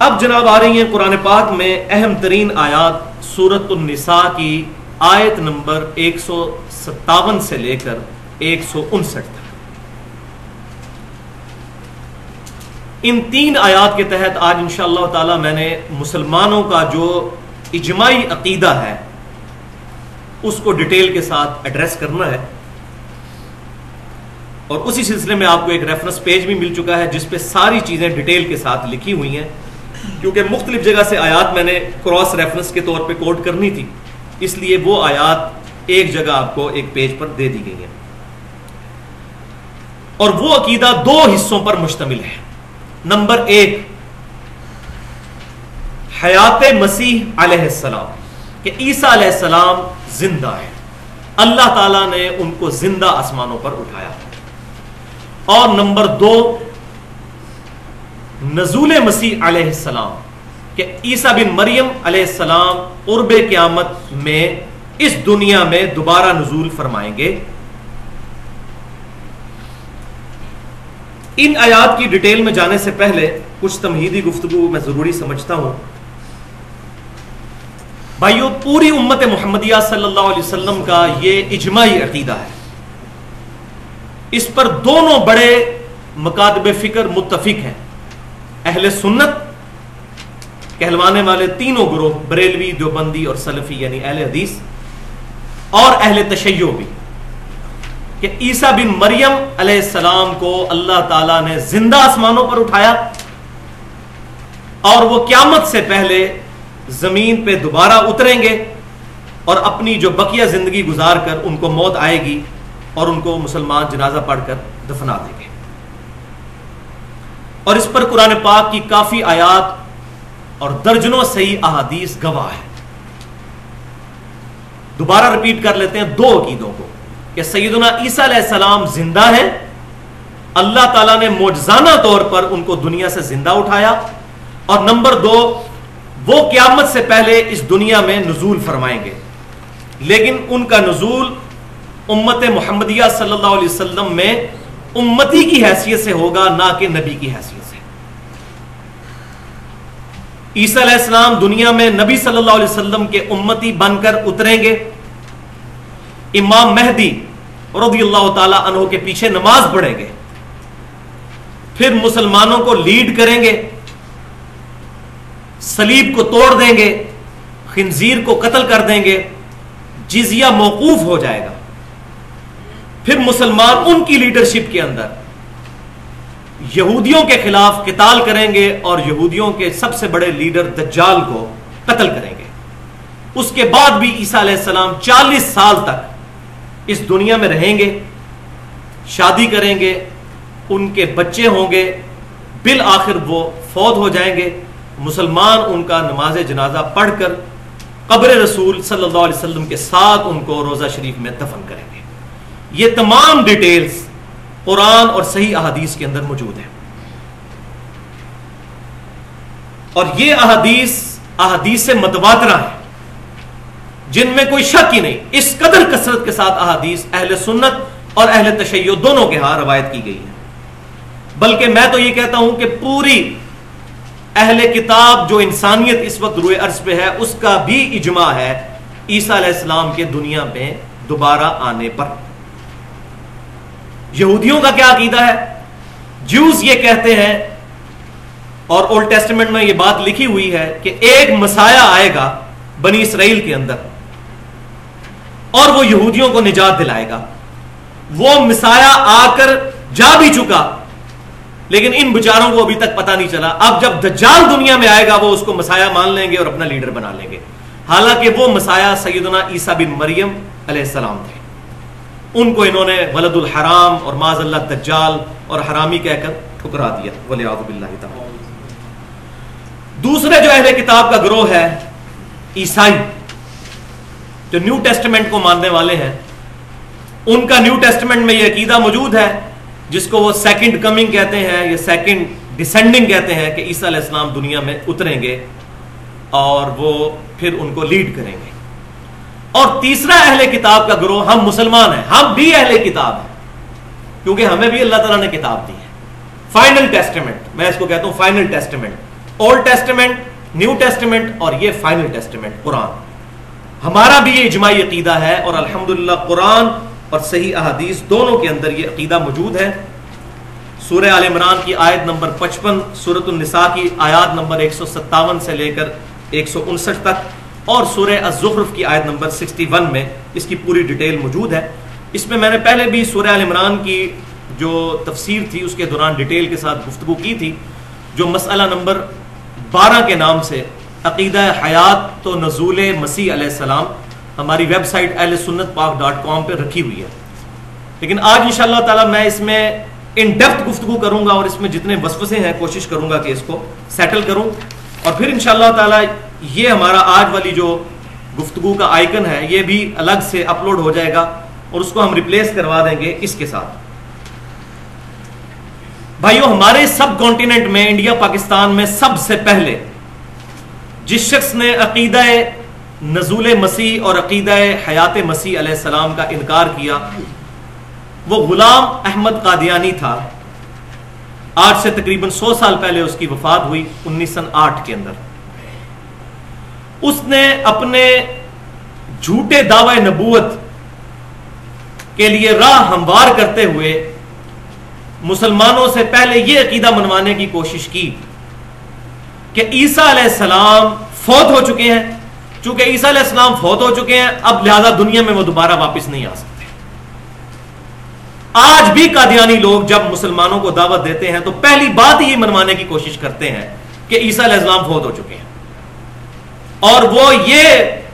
اب جناب آ رہی ہیں قرآن پاک میں اہم ترین آیات سورت النساء کی آیت نمبر ایک سو ستاون سے لے کر ایک سو انسٹھ تک۔ ان تین آیات کے تحت آج انشاءاللہ تعالی میں نے مسلمانوں کا جو اجماعی عقیدہ ہے، اس کو ڈیٹیل کے ساتھ ایڈریس کرنا ہے۔ اور اسی سلسلے میں آپ کو ایک ریفرنس پیج بھی مل چکا ہے، جس پہ ساری چیزیں ڈیٹیل کے ساتھ لکھی ہوئی ہیں۔ کیونکہ مختلف جگہ سے آیات میں نے کراس ریفرنس کے طور پہ کوڈ کرنی تھی۔ اس لیے وہ آیات ایک جگہ آپ کو ایک پیج پر دے دی گئی ہیں۔ اور وہ عقیدہ دو حصوں پر مشتمل ہے۔ نمبر ایک، حیات مسیح علیہ السلام، کہ عیسیٰ علیہ السلام زندہ ہے۔ اللہ تعالیٰ نے ان کو زندہ آسمانوں پر اٹھایا۔ اور نمبر دو نزول مسیح علیہ السلام، کہ عیسیٰ بن مریم علیہ السلام عرب قیامت میں اس دنیا میں دوبارہ نزول فرمائیں گے۔ ان آیات کی ڈیٹیل میں جانے سے پہلے کچھ تمہیدی گفتگو میں ضروری سمجھتا ہوں۔ بھائیو، پوری امت محمدیہ صلی اللہ علیہ وسلم کا یہ اجماعی عقیدہ ہے۔ اس پر دونوں بڑے مکاتب فکر متفق ہیں۔ اہل سنت کہلوانے والے تینوں گروہ، بریلوی، دیوبندی اور سلفی یعنی اہل حدیث اور اہل تشیع بھی۔ کہ عیسیٰ بن مریم علیہ السلام کو اللہ تعالیٰ نے زندہ آسمانوں پر اٹھایا اور وہ قیامت سے پہلے زمین پہ دوبارہ اتریں گے اور اپنی جو بقیہ زندگی گزار کر ان کو موت آئے گی اور ان کو مسلمان جنازہ پڑھ کر دفنا دیں گے اور اس پر قرآن پاک کی کافی آیات اور درجنوں صحیح احادیث گواہ ہے دوبارہ رپیٹ کر لیتے ہیں دو عقیدوں کو کہ سیدنا عیسیٰ علیہ السلام زندہ ہے اللہ تعالیٰ نے موجزانہ طور پر ان کو دنیا سے زندہ اٹھایا۔ اور نمبر دو، وہ قیامت سے پہلے اس دنیا میں نزول فرمائیں گے۔ لیکن ان کا نزول امت محمدیہ صلی اللہ علیہ وسلم میں امتی کی حیثیت سے ہوگا، نہ کہ نبی کی حیثیت عیسیٰ علیہ السلام دنیا میں نبی صلی اللہ علیہ وسلم کے امتی بن کر اتریں گے۔ امام مہدی رضی اللہ تعالی عنہ کے پیچھے نماز پڑھیں گے۔ پھر مسلمانوں کو لیڈ کریں گے۔ سلیب کو توڑ دیں گے۔ خنزیر کو قتل کر دیں گے۔ جزیہ موقوف ہو جائے گا۔ پھر مسلمان ان کی لیڈرشپ کے اندر یہودیوں کے خلاف قتال کریں گے اور یہودیوں کے سب سے بڑے لیڈر دجال کو قتل کریں گے۔ اس کے بعد بھی عیسیٰ علیہ السلام چالیس سال تک اس دنیا میں رہیں گے، شادی کریں گے، ان کے بچے ہوں گے، بالآخر وہ فوت ہو جائیں گے۔ مسلمان ان کا نماز جنازہ پڑھ کر قبر رسول صلی اللہ علیہ وسلم کے ساتھ ان کو روزہ شریف میں دفن کریں گے۔ یہ تمام ڈیٹیلز قرآن اور صحیح احادیث کے اندر موجود ہیں۔ اور یہ احادیث احادیث سے متواترہ ہیں۔ جن میں کوئی شک ہی نہیں، اس قدر کثرت کے ساتھ احادیث اہل سنت اور اہل تشیع دونوں کے ہاں روایت کی گئی ہے بلکہ میں تو یہ کہتا ہوں کہ پوری اہل کتاب جو انسانیت اس وقت روئے عرض پہ ہے، اس کا بھی اجماع ہے، عیسیٰ علیہ السلام کے دنیا میں دوبارہ آنے پر۔ یہودیوں کا کیا عقیدہ ہے؟ جوز یہ کہتے ہیں، اور اولڈ ٹیسٹمنٹ میں یہ بات لکھی ہوئی ہے کہ ایک مسایا آئے گا بنی اسرائیل کے اندر، اور وہ یہودیوں کو نجات دلائے گا۔ وہ مسایا آ کر جا بھی چکا، لیکن ان بچاروں کو ابھی تک پتا نہیں چلا۔ اب جب دجال دنیا میں آئے گا، وہ اس کو مسایا مان لیں گے اور اپنا لیڈر بنا لیں گے۔ حالانکہ وہ مسایا سیدنا عیسیٰ بن مریم علیہ السلام تھے۔ ان کو انہوں نے ولد الحرام اور معذ اللہ دجال اور حرامی کہہ کر ٹھکرا دیا باللہ تعالی۔ دوسرے جو اہل کتاب کا گروہ ہے، عیسائی، جو نیو ٹیسٹمنٹ کو ماننے والے ہیں، ان کا نیو ٹیسٹمنٹ میں یہ عقیدہ موجود ہے، جس کو وہ سیکنڈ کمنگ کہتے ہیں، یا سیکنڈ ڈسینڈنگ کہتے ہیں، کہ عیسیٰ علیہ السلام دنیا میں اتریں گے اور وہ پھر ان کو لیڈ کریں گے۔ اور تیسرا اہل کتاب کا گروہ، ہم مسلمان ہیں، ہم بھی اہل کتاب ہیں، کیونکہ ہمیں بھی اللہ تعالیٰ نے کتاب دی ہے۔ فائنل ٹیسٹمنٹ میں اس کو کہتا ہوں final testament old testament new testament اور یہ فائنل ٹیسٹمنٹ قرآن۔ ہمارا بھی یہ اجماعی عقیدہ ہے اور الحمدللہ قرآن اور صحیح احادیث دونوں کے اندر یہ عقیدہ موجود ہے۔ سورہ عال عمران کی آیت نمبر پچپن سورت النساء کی آیات نمبر ایک سو ستاون سے لے کر ایک سو انسٹھ تک۔ اور سورہ الزخرف کی آیت نمبر سکسٹی ون میں اس کی پوری ڈیٹیل موجود ہے۔ اس میں میں نے پہلے بھی سورہ عمران کی جو تفسیر تھی، اس کے دوران ڈیٹیل کے ساتھ گفتگو کی تھی، جو مسئلہ نمبر بارہ کے نام سے عقیدہ حیات تو نزول مسیح علیہ السلام ہماری ویب سائٹ اہل سنت پاک ڈاٹ کام پہ رکھی ہوئی ہے۔ لیکن آج ان شاء اللہ تعالیٰ میں اس میں ان ڈیپتھ گفتگو کروں گا اور اس میں جتنے وسوسے ہیں، کوشش کروں گا کہ اس کو سیٹل کروں۔ اور پھر ان شاء اللہ تعالیٰ یہ ہمارا آج والی جو گفتگو کا آئیکن ہے، یہ بھی الگ سے اپلوڈ ہو جائے گا اور اس کو ہم ریپلیس کروا دیں گے اس کے ساتھ۔ بھائیو، ہمارے سب کانٹیننٹ میں، انڈیا، پاکستان میں سب سے پہلے جس شخص نے عقیدہ نزول مسیح اور عقیدہ حیات مسیح علیہ السلام کا انکار کیا، وہ غلام احمد قادیانی تھا۔ آج سے تقریباً سو سال پہلے اس کی وفات ہوئی، انیس سن آٹھ کے اندر۔ اس نے اپنے جھوٹے دعوی نبوت کے لیے راہ ہموار کرتے ہوئے مسلمانوں سے پہلے یہ عقیدہ منوانے کی کوشش کی کہ عیسیٰ علیہ السلام فوت ہو چکے ہیں۔ چونکہ عیسیٰ علیہ السلام فوت ہو چکے ہیں، اب لہذا دنیا میں وہ دوبارہ واپس نہیں آ سکتے۔ آج بھی قادیانی لوگ جب مسلمانوں کو دعوت دیتے ہیں تو پہلی بات یہ منوانے کی کوشش کرتے ہیں کہ عیسیٰ علیہ السلام فوت ہو چکے ہیں۔ اور وہ یہ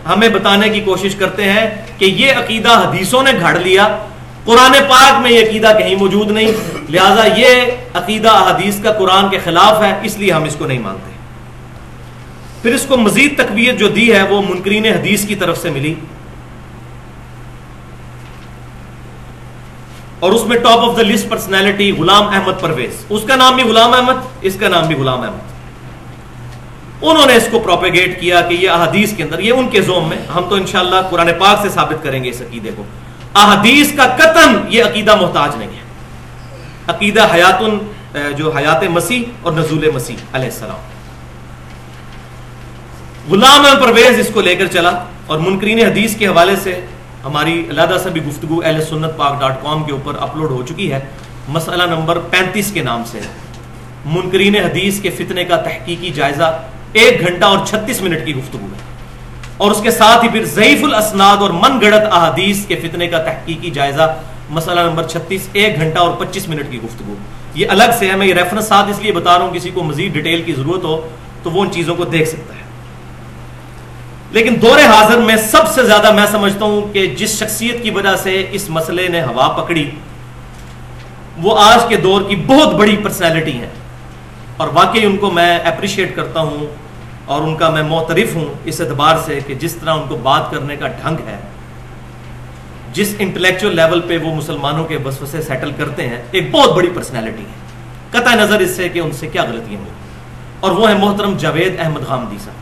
ہمیں بتانے کی کوشش کرتے ہیں کہ یہ عقیدہ حدیثوں نے گھڑ لیا۔ قرآن پاک میں یہ عقیدہ کہیں موجود نہیں۔ لہذا یہ عقیدہ حدیث کا قرآن کے خلاف ہے، اس لیے ہم اس کو نہیں مانتے۔ پھر اس کو مزید تقویت جو دی ہے، وہ منکرین حدیث کی طرف سے ملی۔ اور اس میں top of the list personality Ghulam Ahmad Parvez. اس کا نام بھی غلام احمد، اس کا نام بھی غلام احمد۔ انہوں نے اس کو پروپیگیٹ کیا کہ یہ احادیث کے اندر، یہ ان کے زوم میں، ہم تو انشاءاللہ قرآن پاک سے ثابت کریں گے اس عقیدے کو۔ احادیث کا قطن یہ عقیدہ محتاج نہیں ہے۔ عقیدہ حیات جو حیات مسیح اور نزول مسیح علیہ السلام۔ غلام پرویز اس کو لے کر چلا اور منکرین حدیث کے حوالے سے ہماری علیحدہ سے بھی گفتگو اہل سنت پاک ڈاٹ کام کے اوپر اپلوڈ ہو چکی ہے۔ مسئلہ نمبر پینتیس کے نام سے۔ منکرین حدیث کے فتنے کا تحقیقی جائزہ ایک گھنٹہ اور چھتیس منٹ کی گفتگو ہے اور اس کے ساتھ ہی پھر ضعیف الاسناد اور من گڑت احادیث کے فتنے کا تحقیقی جائزہ، مسئلہ نمبر چھتیس، ایک گھنٹہ اور پچیس منٹ کی گفتگو۔ یہ الگ سے ہے، میں یہ ریفرنس ساتھ اس لیے بتا رہا ہوں، کسی کو مزید ڈیٹیل کی ضرورت ہو تو وہ ان چیزوں کو دیکھ سکتا ہے۔ لیکن دور حاضر میں سب سے زیادہ میں سمجھتا ہوں کہ جس شخصیت کی وجہ سے اس مسئلے نے ہوا پکڑی، وہ آج کے دور کی بہت بڑی پرسنالٹی ہے اور واقعی ان کو میں اپریشیٹ کرتا ہوں اور ان کا میں معترف ہوں اس اعتبار سے کہ جس طرح ان کو بات کرنے کا ڈھنگ ہے، جس انٹلیکچوئل لیول پہ وہ مسلمانوں کے وسوسے سیٹل کرتے ہیں، ایک بہت بڑی پرسنالٹی ہے۔ قطع نظر اس سے کہ ان سے کیا غلطیاں ہوئی۔ اور وہ ہے محترم جاوید احمد غامدی صاحب۔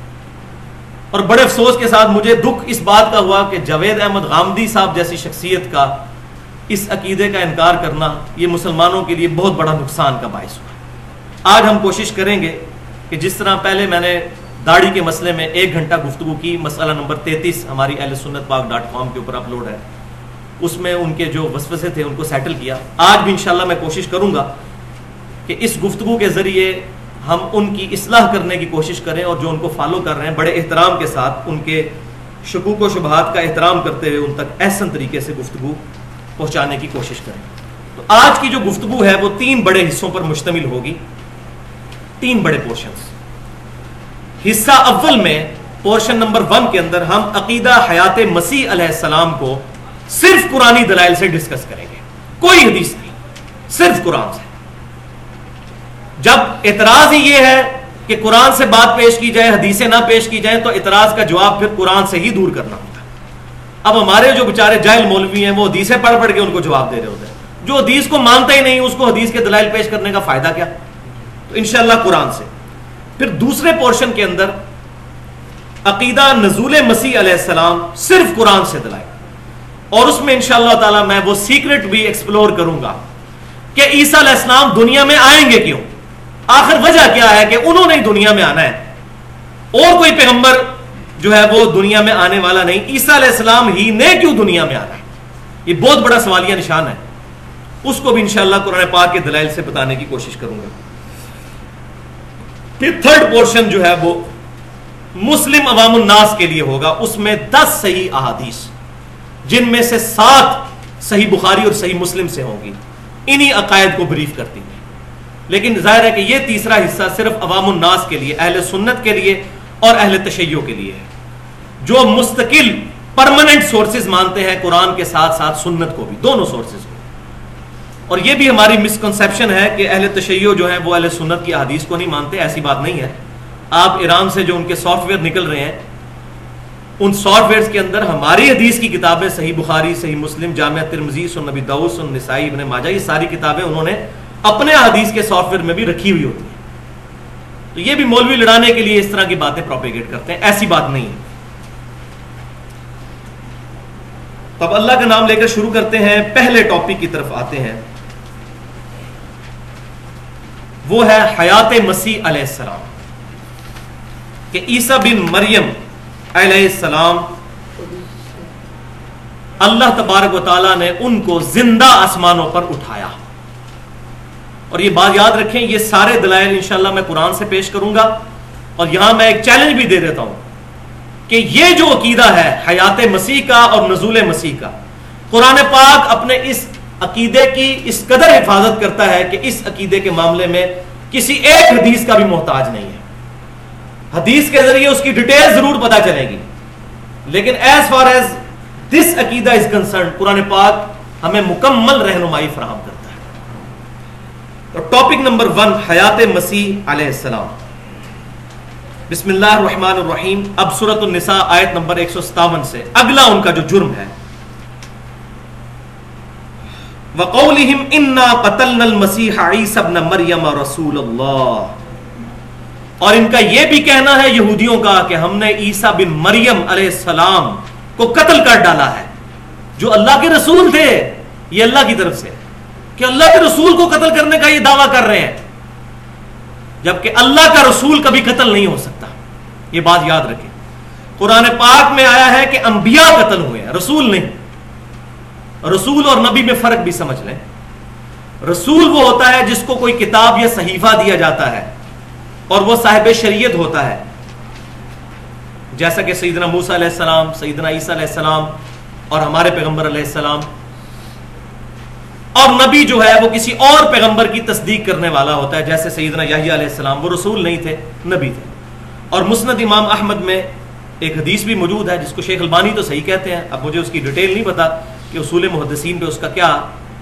اور بڑے افسوس کے ساتھ مجھے دکھ اس بات کا ہوا کہ جاوید احمد غامدی صاحب جیسی شخصیت کا اس عقیدے کا انکار کرنا یہ مسلمانوں کے لیے بہت بڑا نقصان کا باعث ہوا۔ آج ہم کوشش کریں گے کہ جس طرح پہلے میں نے داڑھی کے مسئلے میں ایک گھنٹہ گفتگو کی، مسئلہ نمبر تینتیس ہماری اہل سنت پاک ڈاٹ کام کے اوپر اپلوڈ ہے۔ اس میں ان کے جو وسوسے تھے، ان کو سیٹل کیا۔ آج بھی انشاءاللہ میں کوشش کروں گا کہ اس گفتگو کے ذریعے ہم ان کی اصلاح کرنے کی کوشش کریں اور جو ان کو فالو کر رہے ہیں، بڑے احترام کے ساتھ ان کے شکوک و شبہات کا احترام کرتے ہوئے ان تک احسن طریقے سے گفتگو پہنچانے کی کوشش کریں۔ تو آج کی جو گفتگو ہے، وہ تین بڑے حصوں پر مشتمل ہوگی۔ تین بڑے پورشنز حصہ اول میں پورشن نمبر ون کے اندر ہم عقیدہ حیات مسیح علیہ السلام کو صرف قرآنی دلائل سے ڈسکس کریں گے۔ کوئی حدیث نہیں، صرف قرآن سے۔ جب اعتراض ہی یہ ہے کہ قرآن سے بات پیش کی جائے، حدیثیں نہ پیش کی جائیں، تو اعتراض کا جواب پھر قرآن سے ہی دور کرنا ہوتا ہے۔ اب ہمارے جو بیچارے جائل مولوی ہیں، وہ حدیثیں پڑھ پڑھ کے ان کو جواب دے رہے ہوتے ہیں۔ جو حدیث کو مانتا ہی نہیں، اس کو حدیث کے دلائل پیش کرنے کا فائدہ کیا؟ تو انشاءاللہ قرآن سے۔ پھر دوسرے پورشن کے اندر عقیدہ نزول مسیح علیہ السلام صرف قرآن سے دلائے۔ اور اس میں انشاءاللہ تعالی میں وہ سیکرٹ بھی ایکسپلور کروں گا کہ عیسیٰ علیہ السلام دنیا میں آئیں گے کیوں؟ آخر وجہ کیا ہے کہ انہوں نے دنیا میں آنا ہے۔ اور کوئی پیغمبر جو ہے وہ دنیا میں آنے والا نہیں، عیسیٰ علیہ السلام ہی نے کیوں دنیا میں آنا ہے؟ یہ بہت بڑا سوالیہ نشان ہے۔ اس کو بھی انشاءاللہ قرآن پاک کے دلائل سے بتانے کی کوشش کروں گا۔ پھر تھرڈ پورشن جو ہے وہ مسلم عوام الناس کے لیے ہوگا۔ اس میں دس صحیح احادیث، جن میں سے سات صحیح بخاری اور صحیح مسلم سے ہوں گی۔ انہی عقائد کو بریف کرتی ہیں۔ لیکن ظاہر ہے کہ یہ تیسرا حصہ صرف عوام الناس کے لیے، اہل سنت کے لیے اور اہل تشیع کے لیے ہے۔ جو مستقل پرماننٹ سورسز مانتے ہیں قرآن کے ساتھ ساتھ سنت کو بھی، دونوں سورسز کو۔ اور یہ بھی ہماری مسکنسپشن ہے کہ اہل تشیع جو ہیں وہ اہل سنت کی حدیث کو نہیں مانتے، ایسی بات نہیں ہے۔ آپ ایران سے جو ان کے سافٹ ویئر نکل رہے ہیں، ان سافٹ ویئر کے اندر ہماری حدیث کی کتابیں، صحیح بخاری، صحیح مسلم جامعہ ترمزی سن نبی دعوت سن نسائی، ابن ماجہ، یہ ساری کتابیں انہوں نے اپنے حدیث کے سافٹ ویئر میں بھی رکھی ہوئی ہوتی ہیں۔ تو یہ بھی مولوی لڑانے کے لیے اس طرح کی باتیں پروپیگیٹ کرتے ہیں، ایسی بات نہیں ہے۔ تب اللہ کا نام لے کر شروع کرتے ہیں، پہلے ٹاپک کی طرف آتے ہیں۔ وہ ہے حیات مسیح علیہ السلام، کہ عیسیٰ بن مریم علیہ السلام اللہ تبارک و تعالیٰ نے ان کو زندہ آسمانوں پر اٹھایا۔ اور یہ بات یاد رکھیں، یہ سارے دلائل انشاءاللہ میں قرآن سے پیش کروں گا۔ اور یہاں میں ایک چیلنج بھی دے دیتا ہوں کہ یہ جو عقیدہ ہے حیات مسیح کا اور نزول مسیح کا، قرآن پاک اپنے اس عقیدے کی اس قدر حفاظت کرتا ہے کہ اس عقیدے کے معاملے میں کسی ایک حدیث کا بھی محتاج نہیں ہے۔ حدیث کے ذریعے اس کی ڈیٹیل ضرور پتا چلے گی۔ لیکن ایز فار ایز دس عقیدہ از کنسرن قرآن پاک ہمیں مکمل رہنمائی فراہم کرتا ہے۔ تو ٹاپک نمبر ون حیات مسیح علیہ السلام۔ بسم اللہ الرحمن الرحیم۔ اب سورت النساء، آیت نمبر ایک سو ستاون سے اگلا ان کا جو جرم ہے وَقَوْلِهِمْ إِنَّا قَتَلْنَا الْمَسِيحَ عِيسَ ابْنَ مَرْيَمَ رَسُولَ اللَّهِ۔ اور ان کا یہ بھی کہنا ہے یہودیوں کا کہ ہم نے عیسیٰ بن مریم علیہ السلام کو قتل کر ڈالا ہے۔ جو اللہ کے رسول تھے، یہ اللہ کی طرف سے۔ کہ اللہ کے رسول کو قتل کرنے کا یہ دعویٰ کر رہے ہیں۔ جبکہ اللہ کا رسول کبھی قتل نہیں ہو سکتا۔ یہ بات یاد رکھیں۔ قرآن پاک میں آیا ہے کہ انبیاء قتل ہوئے ہیں، رسول نہیں۔ رسول اور نبی میں فرق بھی سمجھ لیں۔ رسول وہ ہوتا ہے جس کو کوئی کتاب یا صحیفہ دیا جاتا ہے اور وہ صاحب شریعت ہوتا ہے۔ جیسا کہ سیدنا موسا علیہ السلام، سیدنا عیسیٰ علیہ السلام اور ہمارے پیغمبر علیہ السلام۔ اور نبی جو ہے وہ کسی اور پیغمبر کی تصدیق کرنے والا ہوتا ہے، جیسے سیدنا یحییٰ علیہ السلام۔ وہ رسول نہیں تھے، نبی تھے۔ اور مسند امام احمد میں ایک حدیث بھی موجود ہے، جس کو شیخ البانی تو صحیح کہتے ہیں، اب مجھے اس کی ڈیٹیل نہیں پتا۔ کہ اصول محدثین پہ اس کا کیا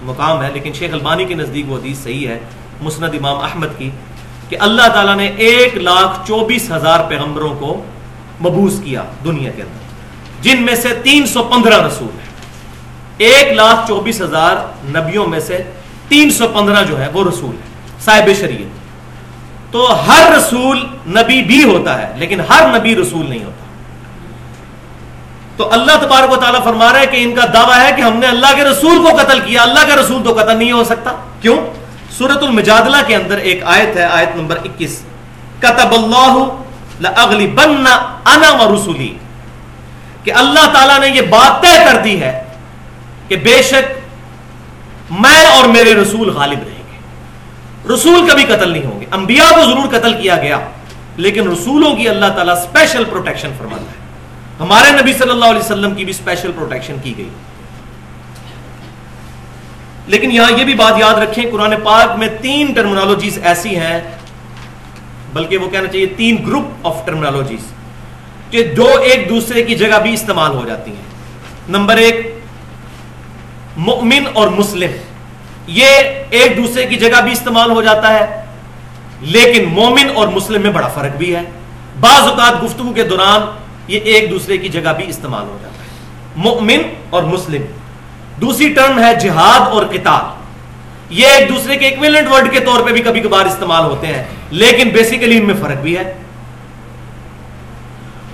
مقام ہے، لیکن شیخ البانی کے نزدیک وہ حدیث صحیح ہے، مسند امام احمد کی، کہ اللہ تعالیٰ نے ایک لاکھ چوبیس ہزار پیغمبروں کو مبوس کیا دنیا کے اندر، جن میں سے تین سو پندرہ رسول ہیں۔ ایک لاکھ چوبیس ہزار نبیوں میں سے تین سو پندرہ جو ہے وہ رسول ہے صاحب شریعت۔ تو ہر رسول نبی بھی ہوتا ہے، لیکن ہر نبی رسول نہیں ہوتا۔ تو اللہ تبارک و تعالیٰ فرما رہا ہے کہ ان کا دعویٰ ہے کہ ہم نے اللہ کے رسول کو قتل کیا، اللہ کا رسول تو قتل نہیں ہو سکتا۔ کیوں؟ سورت المجادلہ کے اندر ایک آیت ہے، آیت نمبر اکیس۔ کتب اللہ انا و رسولی کہ اللہ تعالیٰ نے یہ بات طے کر دی ہے کہ بے شک میں اور میرے رسول غالب رہیں گے۔ رسول کبھی قتل نہیں ہوں گے۔ انبیاء کو ضرور قتل کیا گیا، لیکن رسولوں کی اللہ تعالیٰ اسپیشل پروٹیکشن فرماتا ہے۔ ہمارے نبی صلی اللہ علیہ وسلم کی بھی اسپیشل پروٹیکشن کی گئی۔ لیکن یہاں یہ بھی بات یاد رکھیں، قرآن پاک میں تین ٹرمنالوجیز ایسی ہیں، بلکہ وہ کہنا چاہیے تین گروپ آف ٹرمنالوجیز کہ جو ایک دوسرے کی جگہ بھی استعمال ہو جاتی ہیں۔ نمبر ایک، مؤمن اور مسلم، یہ ایک دوسرے کی جگہ بھی استعمال ہو جاتا ہے، لیکن مومن اور مسلم میں بڑا فرق بھی ہے۔ بعض اوقات گفتگو کے دوران یہ ایک دوسرے کی جگہ بھی استعمال ہو جاتا ہے۔ مؤمن اور مسلم، دوسری ٹرم ہے جہاد اور قتال۔ یہ ایک دوسرے کے ایکویلنٹ ورڈ کے طور پہ بھی کبھی کبھار استعمال ہوتے ہیں، لیکن بیسیکلی ان میں فرق بھی ہے۔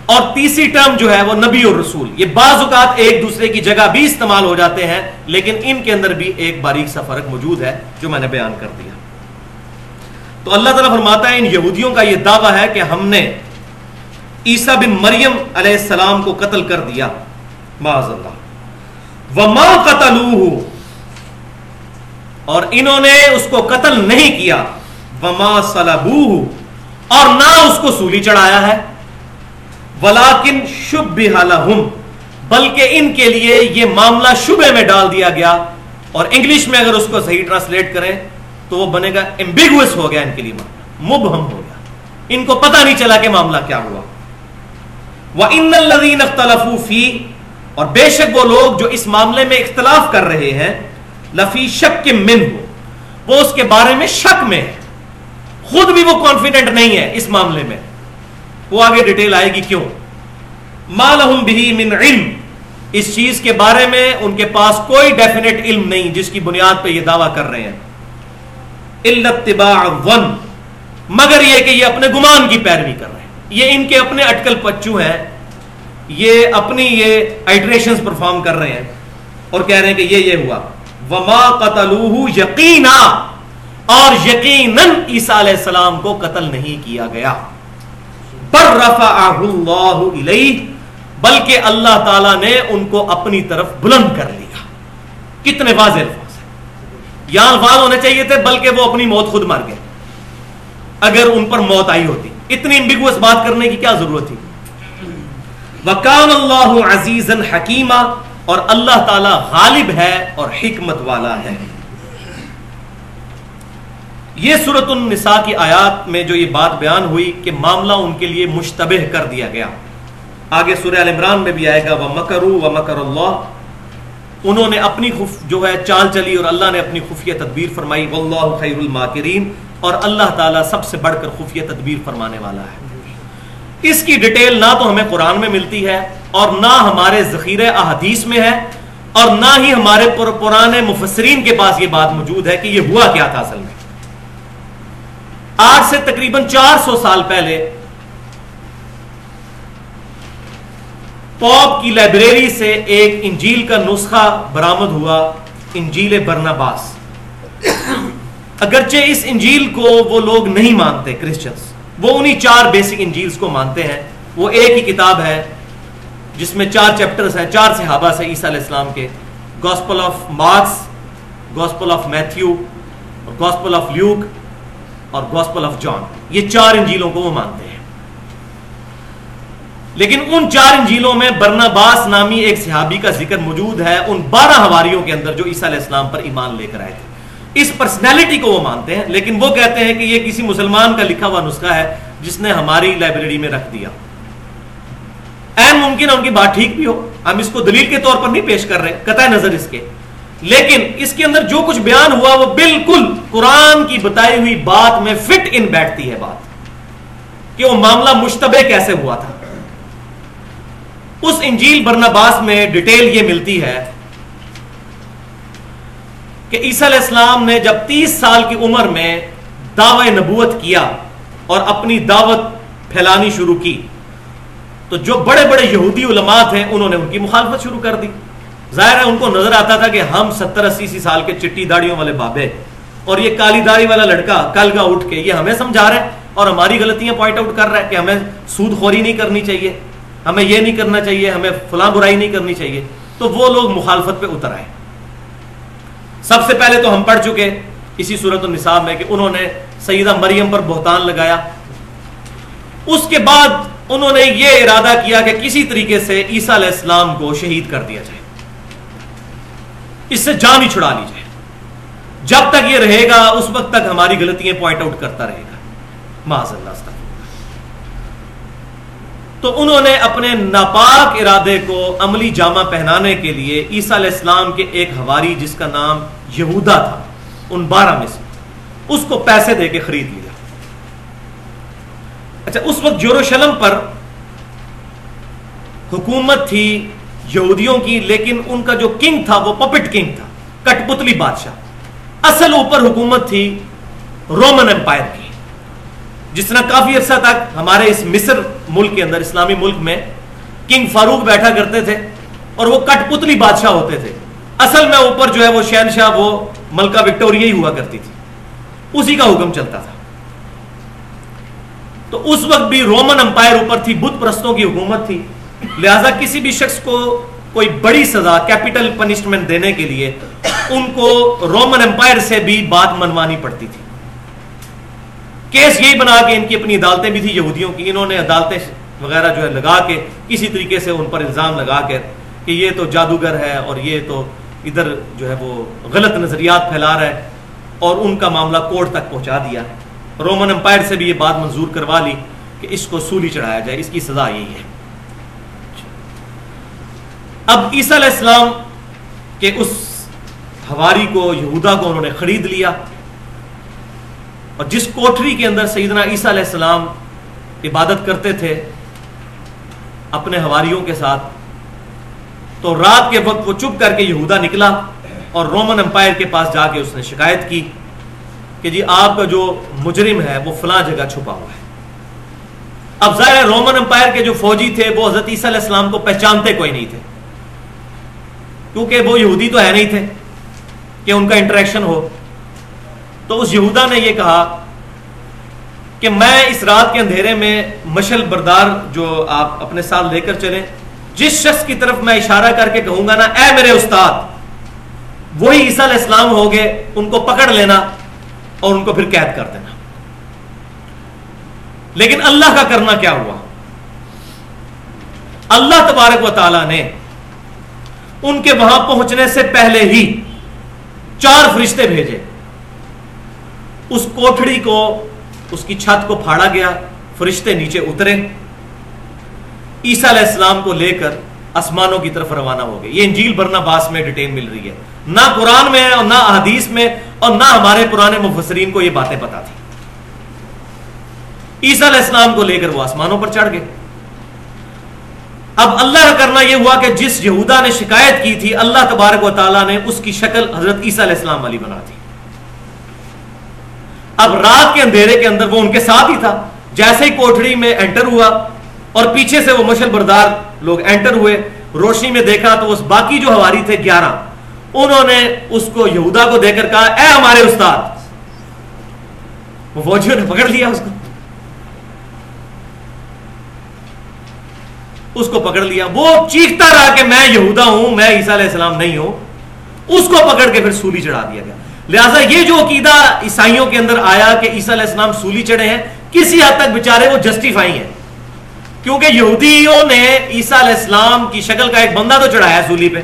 اور تیسری ٹرم جو ہے وہ نبی اور رسول، یہ بعض اوقات ایک دوسرے کی جگہ بھی استعمال ہو جاتے ہیں، لیکن ان کے اندر بھی ایک باریک سا فرق موجود ہے جو میں نے بیان کر دیا۔ تو اللہ تعالیٰ فرماتا ہے ان یہودیوں کا یہ دعویٰ ہے کہ ہم نے عیسیٰ بن مریم علیہ السلام کو قتل کر دیا۔ معاذ اللہ وما قتلوہ اور انہوں نے اس کو قتل نہیں کیا۔ وما صلبوہ اور نہ اس کو سولی چڑھایا ہے۔ ولیکن شبہ لہم بلکہ ان کے لیے یہ معاملہ شبہ میں ڈال دیا گیا۔ اور انگلش میں اگر اس کو صحیح ٹرانسلیٹ کریں تو وہ بنے گا امبیگوس ہو گیا ان کے لیے مبہم ہو گیا۔ ان کو پتہ نہیں چلا کہ معاملہ کیا ہوا۔ وَإِنَّ الَّذِينَ اخْتَلَفُوا فِي اور بے شک وہ لوگ جو اس معاملے میں اختلاف کر رہے ہیں لفی شک کے من ہو وہ اس کے بارے میں شک میں ہے۔ خود بھی وہ کانفیڈنٹ نہیں ہے اس معاملے میں۔ وہ آگے ڈیٹیل آئے گی کیوں؟ ما لہم بھی من علم۔ اس چیز کے بارے میں ان کے پاس کوئی ڈیفینیٹ علم نہیں، جس کی بنیاد پہ یہ دعویٰ کر رہے ہیں۔ ون مگر یہ کہ یہ اپنے گمان کی پیروی کر رہے ہیں۔ یہ ان کے اپنے اٹکل پچو ہیں، یہ اپنی یہ آئٹریشن پرفارم کر رہے ہیں۔ اور کہہ رہے ہیں کہ یہ یہ ہوا۔ وما قتلوہ یقینا اور یقیناً عیسیٰ علیہ السلام کو قتل نہیں کیا گیا۔ پر رفعہ اللہ علیہ بلکہ اللہ تعالیٰ نے ان کو اپنی طرف بلند کر لیا۔ کتنے واضح الفاظ ہیں۔ یہاں الفاظ ہونے چاہیے تھے، بلکہ وہ اپنی موت خود مر گئے۔ اگر ان پر موت آئی ہوتی۔ اتنی امبیگوس بات کرنے کی کیا ضرورت تھی؟ وکان اللہ عزیز حکیمہ اور اللہ تعالی غالب ہے اور حکمت والا ہے۔ یہ صورت النساء کی آیات میں جو یہ بات بیان ہوئی کہ معاملہ ان کے لیے مشتبہ کر دیا گیا۔ آگے سورہ عمران میں بھی آئے گا وہ مکرو و مکر اللہ انہوں نے اپنی خف جو ہے، چال چلی اور اللہ نے اپنی خفیہ تدبیر فرمائی واللہ خیر الماکرین اور اللہ تعالیٰ سب سے بڑھ کر خفیہ تدبیر فرمانے والا ہے۔ اس کی ڈیٹیل نہ تو ہمیں قرآن میں ملتی ہے اور نہ ہمارے ذخیرے احادیث میں ہے اور نہ ہی ہمارے پرانے مفسرین کے پاس یہ بات موجود ہے کہ یہ ہوا کیا تھا اصل میں۔ آج سے تقریباً چار سو سال پہلے پوپ کی لائبریری سے ایک انجیل کا نسخہ برامد ہوا، انجیل برناباس۔ اگرچہ اس انجیل کو وہ لوگ نہیں مانتے کرسچنس وہ انہی چار بیسک انجیلز کو مانتے ہیں۔ وہ ایک ہی کتاب ہے، جس میں چار چیپٹرز ہیں، چار صحابہ سے عیسیٰ علیہ السلام کے۔ Gospel of Mark's gospel of Matthew gospel of Luke اور گاسپل آف جان یہ چار انجیلوں کو وہ مانتے ہیں۔ لیکن ان چار انجیلوں میں برناباس نامی ایک صحابی کا ذکر موجود ہے، ان بارہ ہواریوں کے اندر جو عیسیٰ علیہ السلام پر ایمان لے کر آئے تھے۔ اس پرسنالٹی کو وہ مانتے ہیں، لیکن وہ کہتے ہیں کہ یہ کسی مسلمان کا لکھا ہوا نسخہ ہے جس نے ہماری لائبریری میں رکھ دیا۔ این ممکن ہے ان کی بات ٹھیک بھی ہو۔ ہم اس کو دلیل کے طور پر نہیں پیش کر رہے، قطع نظر اس کے۔ لیکن اس کے اندر جو کچھ بیان ہوا، وہ بالکل قرآن کی بتائی ہوئی بات میں فٹ ان بیٹھتی ہے بات۔ کہ وہ معاملہ مشتبہ کیسے ہوا تھا۔ اس انجیل برنباس میں ڈیٹیل یہ ملتی ہے کہ عیسیٰ علیہ السلام نے جب تیس سال کی عمر میں دعوی نبوت کیا اور اپنی دعوت پھیلانی شروع کی، تو جو بڑے بڑے یہودی علماء تھے، انہوں نے ان کی مخالفت شروع کر دی۔ ظاہر ہے، ان کو نظر آتا تھا کہ ہم ستر اسی سی سال کے چٹی داڑیوں والے بابے اور یہ کالی داڑھی والا لڑکا کل کا اٹھ کے یہ ہمیں سمجھا رہا ہے اور ہماری غلطیاں پوائنٹ آؤٹ کر رہا ہے کہ ہمیں سود خوری نہیں کرنی چاہیے، ہمیں یہ نہیں کرنا چاہیے، ہمیں فلاں برائی نہیں کرنی چاہیے۔ تو وہ لوگ مخالفت پہ اتر آئے۔ سب سے پہلے تو ہم پڑھ چکے اسی صورت النصاب میں کہ انہوں نے سیدہ مریم پر بہتان لگایا۔ اس کے بعد انہوں نے یہ ارادہ کیا کہ کسی طریقے سے عیسیٰ علیہ السلام کو شہید کر دیا جائے۔ اس سے جان ہی چھڑا لی جائے۔ جب تک یہ رہے گا، اس وقت تک ہماری غلطیاں پوائنٹ آؤٹ کرتا رہے گا۔ معاذ اللہ۔ تو انہوں نے اپنے ناپاک ارادے کو عملی جامہ پہنانے کے لیے عیسیٰ علیہ السلام کے ایک ہواری جس کا نام یہودا تھا، ان بارہ میں سے، اس کو پیسے دے کے خرید لیا۔ اچھا اس وقت یوروشلم پر حکومت تھی یہودیوں کی، لیکن ان کا جو کنگ تھا، وہ پپٹ کنگ تھا کٹ پتلی بادشاہ۔ اصل اوپر حکومت تھی رومن امپائر کی۔ جس طرح کافی عرصہ تک ہمارے اس مصر ملک کے اندر، اسلامی ملک میں کنگ فاروق بیٹھا کرتے تھے اور وہ کٹ پتلی بادشاہ ہوتے تھے۔ اصل میں اوپر جو ہے وہ شہنشاہ، وہ ملکہ وکٹوریا ہی ہوا کرتی تھی۔ اسی کا حکم چلتا تھا۔ تو اس وقت بھی رومن امپائر اوپر تھی، بت پرستوں کی حکومت تھی۔ لہذا کسی بھی شخص کو کوئی بڑی سزا کیپٹل پنشمنٹ دینے کے لیے، ان کو رومن امپائر سے بھی بات منوانی پڑتی تھی۔ کیس یہی بنا کے ان کی اپنی عدالتیں بھی تھی یہودیوں کی، انہوں نے عدالتیں وغیرہ جو ہے لگا کے کسی طریقے سے ان پر الزام لگا کے کہ یہ تو جادوگر ہے اور یہ تو ادھر جو ہے وہ غلط نظریات پھیلا رہا ہے اور ان کا معاملہ کورٹ تک پہنچا دیا رومن امپائر سے بھی یہ بات منظور کروا لی کہ اس کو سولی چڑھایا جائے، اس کی سزا یہی ہے۔ اب عیسیٰ علیہ السلام کے اس ہواری کو، یہودا کو انہوں نے خرید لیا۔ اور جس کوٹری کے اندر سیدنا عیسیٰ علیہ السلام عبادت کرتے تھے، اپنے ہواریوں کے ساتھ، تو رات کے وقت وہ چپ کر کے یہودا نکلا اور رومن امپائر کے پاس جا کے اس نے شکایت کی کہ جی آپ کا جو مجرم ہے، وہ فلاں جگہ چھپا ہوا ہے۔ اب ظاہر رومن امپائر کے جو فوجی تھے، وہ حضرت عیسیٰ علیہ السلام کو پہچانتے کوئی نہیں تھے۔ کیونکہ وہ یہودی تو ہے نہیں تھے کہ ان کا انٹریکشن ہو۔ تو اس یہودا نے یہ کہا کہ میں اس رات کے اندھیرے میں مشل بردار جو آپ اپنے ساتھ لے کر چلیں، جس شخص کی طرف میں اشارہ کر کے کہوں گا نا، اے میرے استاد، وہی عیسیٰ علیہ السلام ہو گئے ان کو پکڑ لینا اور ان کو پھر قید کر دینا۔ لیکن اللہ کا کرنا کیا ہوا؟ اللہ تبارک و تعالی نے ان کے وہاں پہنچنے سے پہلے ہی چار فرشتے بھیجے۔ اس کوٹڑی کو، اس کی چھت کو پھاڑا گیا، فرشتے نیچے اترے۔ عیسیٰ علیہ السلام کو لے کر آسمانوں کی طرف روانہ ہو گئے۔ یہ انجیل برنا باس میں ڈیٹیل مل رہی ہے۔ نہ قرآن میں اور نہ حدیث میں اور نہ ہمارے پرانے مفسرین کو یہ باتیں پتا تھی عیسیٰ علیہ السلام کو لے کر وہ آسمانوں پر چڑھ گئے۔ اب اللہ کا کرنا یہ ہوا کہ جس یہودا نے شکایت کی تھی، اللہ تبارک و تعالیٰ نے اس کی شکل حضرت عیسیٰ علیہ السلام والی بنا دی۔ اب رات کے اندھیرے کے اندر وہ ان کے ساتھ ہی تھا۔ جیسے ہی کوٹڑی میں انٹر ہوا اور پیچھے سے وہ مشل بردار لوگ انٹر ہوئے، روشنی میں دیکھا تو اس باقی جو ہواری تھے، گیارہ۔ انہوں نے اس کو یہودا کو دے کر کہا، اے ہمارے استاد! فوجیوں نے پکڑ لیا اس کو۔ اس کو پکڑ لیا۔ وہ چیختا رہا کہ میں یہودا ہوں، میں عیسیٰ علیہ السلام نہیں ہوں۔ اس کو پکڑ کے پھر سولی چڑھا دیا گیا۔ لہٰذا یہ جو عقیدہ عیسائیوں کے اندر آیا کہ عیسیٰ علیہ السلام سولی چڑھے ہیں، کسی حد تک بےچارے وہ جسٹیفائی ہیں۔ کیونکہ یہودیوں نے عیسیٰ علیہ السلام کی شکل کا ایک بندہ تو چڑھایا سولی پہ۔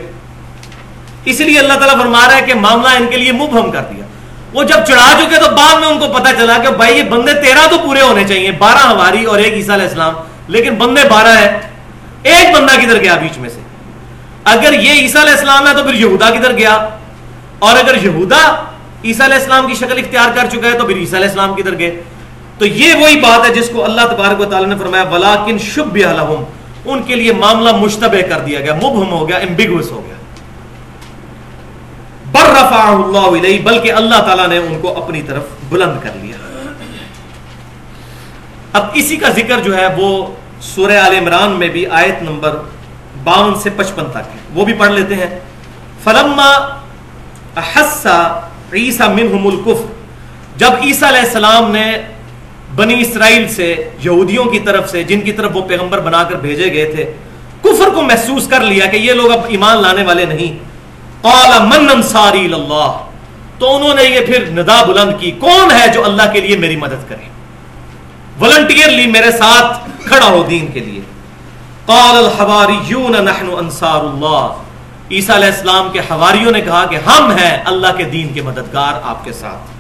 اس لیے اللہ تعالیٰ فرما رہا ہے کہ معاملہ ان کے لیے مبہم کر دیا۔ وہ جب چڑھا چکے تو بعد میں ان کو پتا چلا کہ بھائی، یہ بندے تیرہ تو پورے ہونے چاہیے، بارہ ہماری اور ایک عیسیٰ علیہ السلام۔ لیکن بندے بارہ ہیں، ایک بندہ کدھر گیا بیچ میں سے؟ اگر یہ عیسیٰ علیہ السلام ہے تو پھر یہودا کدھر گیا؟ اور اگر یہودا عیسیٰ علیہ السلام کی شکل اختیار کر چکا ہے تو پھر عیسیٰ علیہ السلام کدھر گئے؟ تو یہ وہی بات ہے جس کو اللہ تبارک و تعالیٰ نے فرمایا ولاکن شب لہم ان کے لیے معاملہ مشتبہ کر دیا گیا، مبہم ہو گیا امبیگوس ہو گیا۔ بر رفع اللہ علیہ بلکہ اللہ تعالیٰ نے ان کو اپنی طرف بلند کر لیا۔ اب اسی کا ذکر جو ہے، وہ سورہ آل عمران میں بھی آیت نمبر باون سے پچپن تک ہے۔ وہ بھی پڑھ لیتے ہیں۔ فلما احسا عیسیٰ منہم الکفر۔ جب عیسیٰ علیہ السلام نے بنی اسرائیل سے، یہودیوں کی طرف سے، جن کی طرف وہ پیغمبر بنا کر بھیجے گئے تھے، کفر کو محسوس کر لیا کہ یہ لوگ اب ایمان لانے والے نہیں۔ قال من انصاری اللہ؟ تو انہوں نے یہ پھر ندا بلند کی، کون ہے جو اللہ کے لیے میری مدد کرے؟ ولنٹیئرلی میرے ساتھ کھڑا ہو دین کے لیے۔ قال الحواریون نحن انصار اللہ۔ عیسیٰ علیہ السلام کے حواریوں نے کہا کہ ہم ہیں اللہ کے دین کے مددگار آپ کے ساتھ۔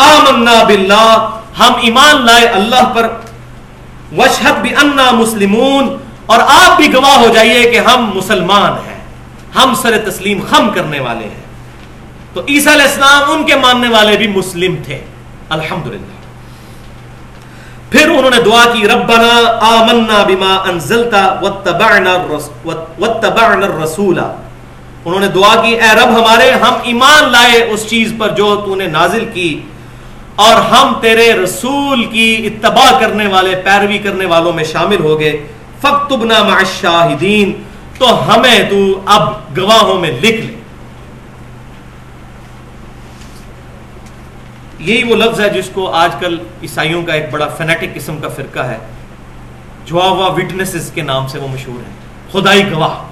آمنا باللہ، ہم ایمان لائے اللہ پر۔ وشہد بھی انا مسلمون، اور آپ بھی گواہ ہو جائیے کہ ہم مسلمان ہیں۔ ہم سر تسلیم خم کرنے والے ہیں۔ تو عیسیٰ علیہ السلام، ان کے ماننے والے بھی مسلم تھے۔ الحمدللہ۔ پھر انہوں نے دعا کی، ربنا آمنا بما انزلتا واتبعنا الرسول انہوں نے دعا کی، اے رب ہمارے، ہم ایمان لائے اس چیز پر جو تو نے نازل کی۔ اور ہم تیرے رسول کی اتباع کرنے والے، پیروی کرنے والوں میں شامل ہو گئے۔ فَقْتُبْنَا مَعَ الشَّاهِدِينَ تو ہمیں تو اب گواہوں میں لکھ لے۔ یہی وہ لفظ ہے جس کو آج کل عیسائیوں کا ایک بڑا فینیٹک قسم کا فرقہ ہے۔ جوا وٹنسز کے نام سے وہ مشہور ہیں۔ خدائی گواہ۔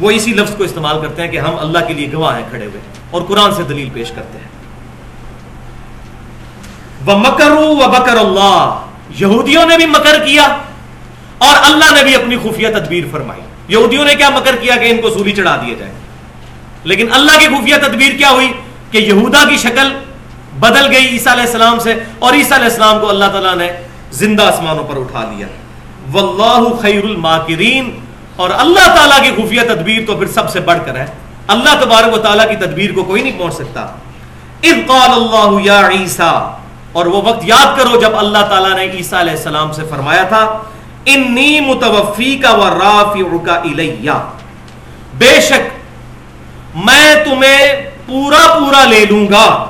وہ اسی لفظ کو استعمال کرتے ہیں کہ ہم اللہ کے لیے گواہ ہیں کھڑے ہوئے اور قرآن سے دلیل پیش کرتے ہیں۔ وہ و بکر اللہ۔ یہودیوں نے بھی مکر کیا اور اللہ نے بھی اپنی خفیہ تدبیر فرمائی۔ یہودیوں نے کیا مکر کیا کہ ان کو سولی چڑھا دیا جائے لیکن اللہ کی خفیہ تدبیر کیا ہوئی کہ یہودا کی شکل بدل گئی عیسیٰ علیہ السلام سے اور عیسیٰ علیہ السلام کو اللہ تعالیٰ نے زندہ آسمانوں پر اٹھا لیا۔ واللہ خیر الماکرین۔ اور اللہ تعالیٰ کی خفیہ تدبیر تو پھر سب سے بڑھ کر ہے۔ اللہ تبارک و تعالیٰ کی تدبیر کو کوئی نہیں پہنچ سکتا۔ اذ قال اللہ یا عیسیٰ۔ اور وہ وقت یاد کرو جب اللہ تعالیٰ نے عیسیٰ علیہ السلام سے فرمایا تھا، انی متوفی کا و رافع کا الیہ۔ بے شک میں تمہیں پورا پورا لے لوں گا۔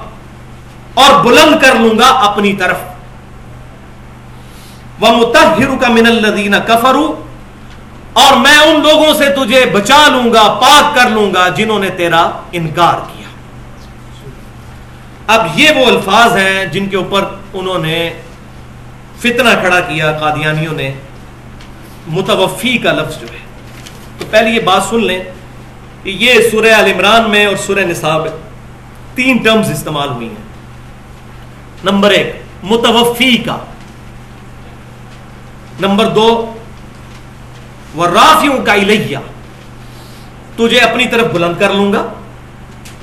اور بلند کر لوں گا اپنی طرف۔ وہ متحر کا من الدین کفرو اور میں ان لوگوں سے تجھے بچا لوں گا، پاک کر لوں گا جنہوں نے تیرا انکار کیا۔ اب یہ وہ الفاظ ہیں جن کے اوپر انہوں نے فتنہ کھڑا کیا قادیانیوں نے۔ متوفی کا لفظ جو ہے۔ تو پہلے یہ بات سن لیں کہ یہ سورہ عمران میں اور سورہ نصاب تین ٹرمز استعمال ہوئی ہیں۔ نمبر ایک، متوفی کا۔ نمبر دو وہ رافیوں کا الیہ تجھے اپنی طرف بلند کر لوں گا۔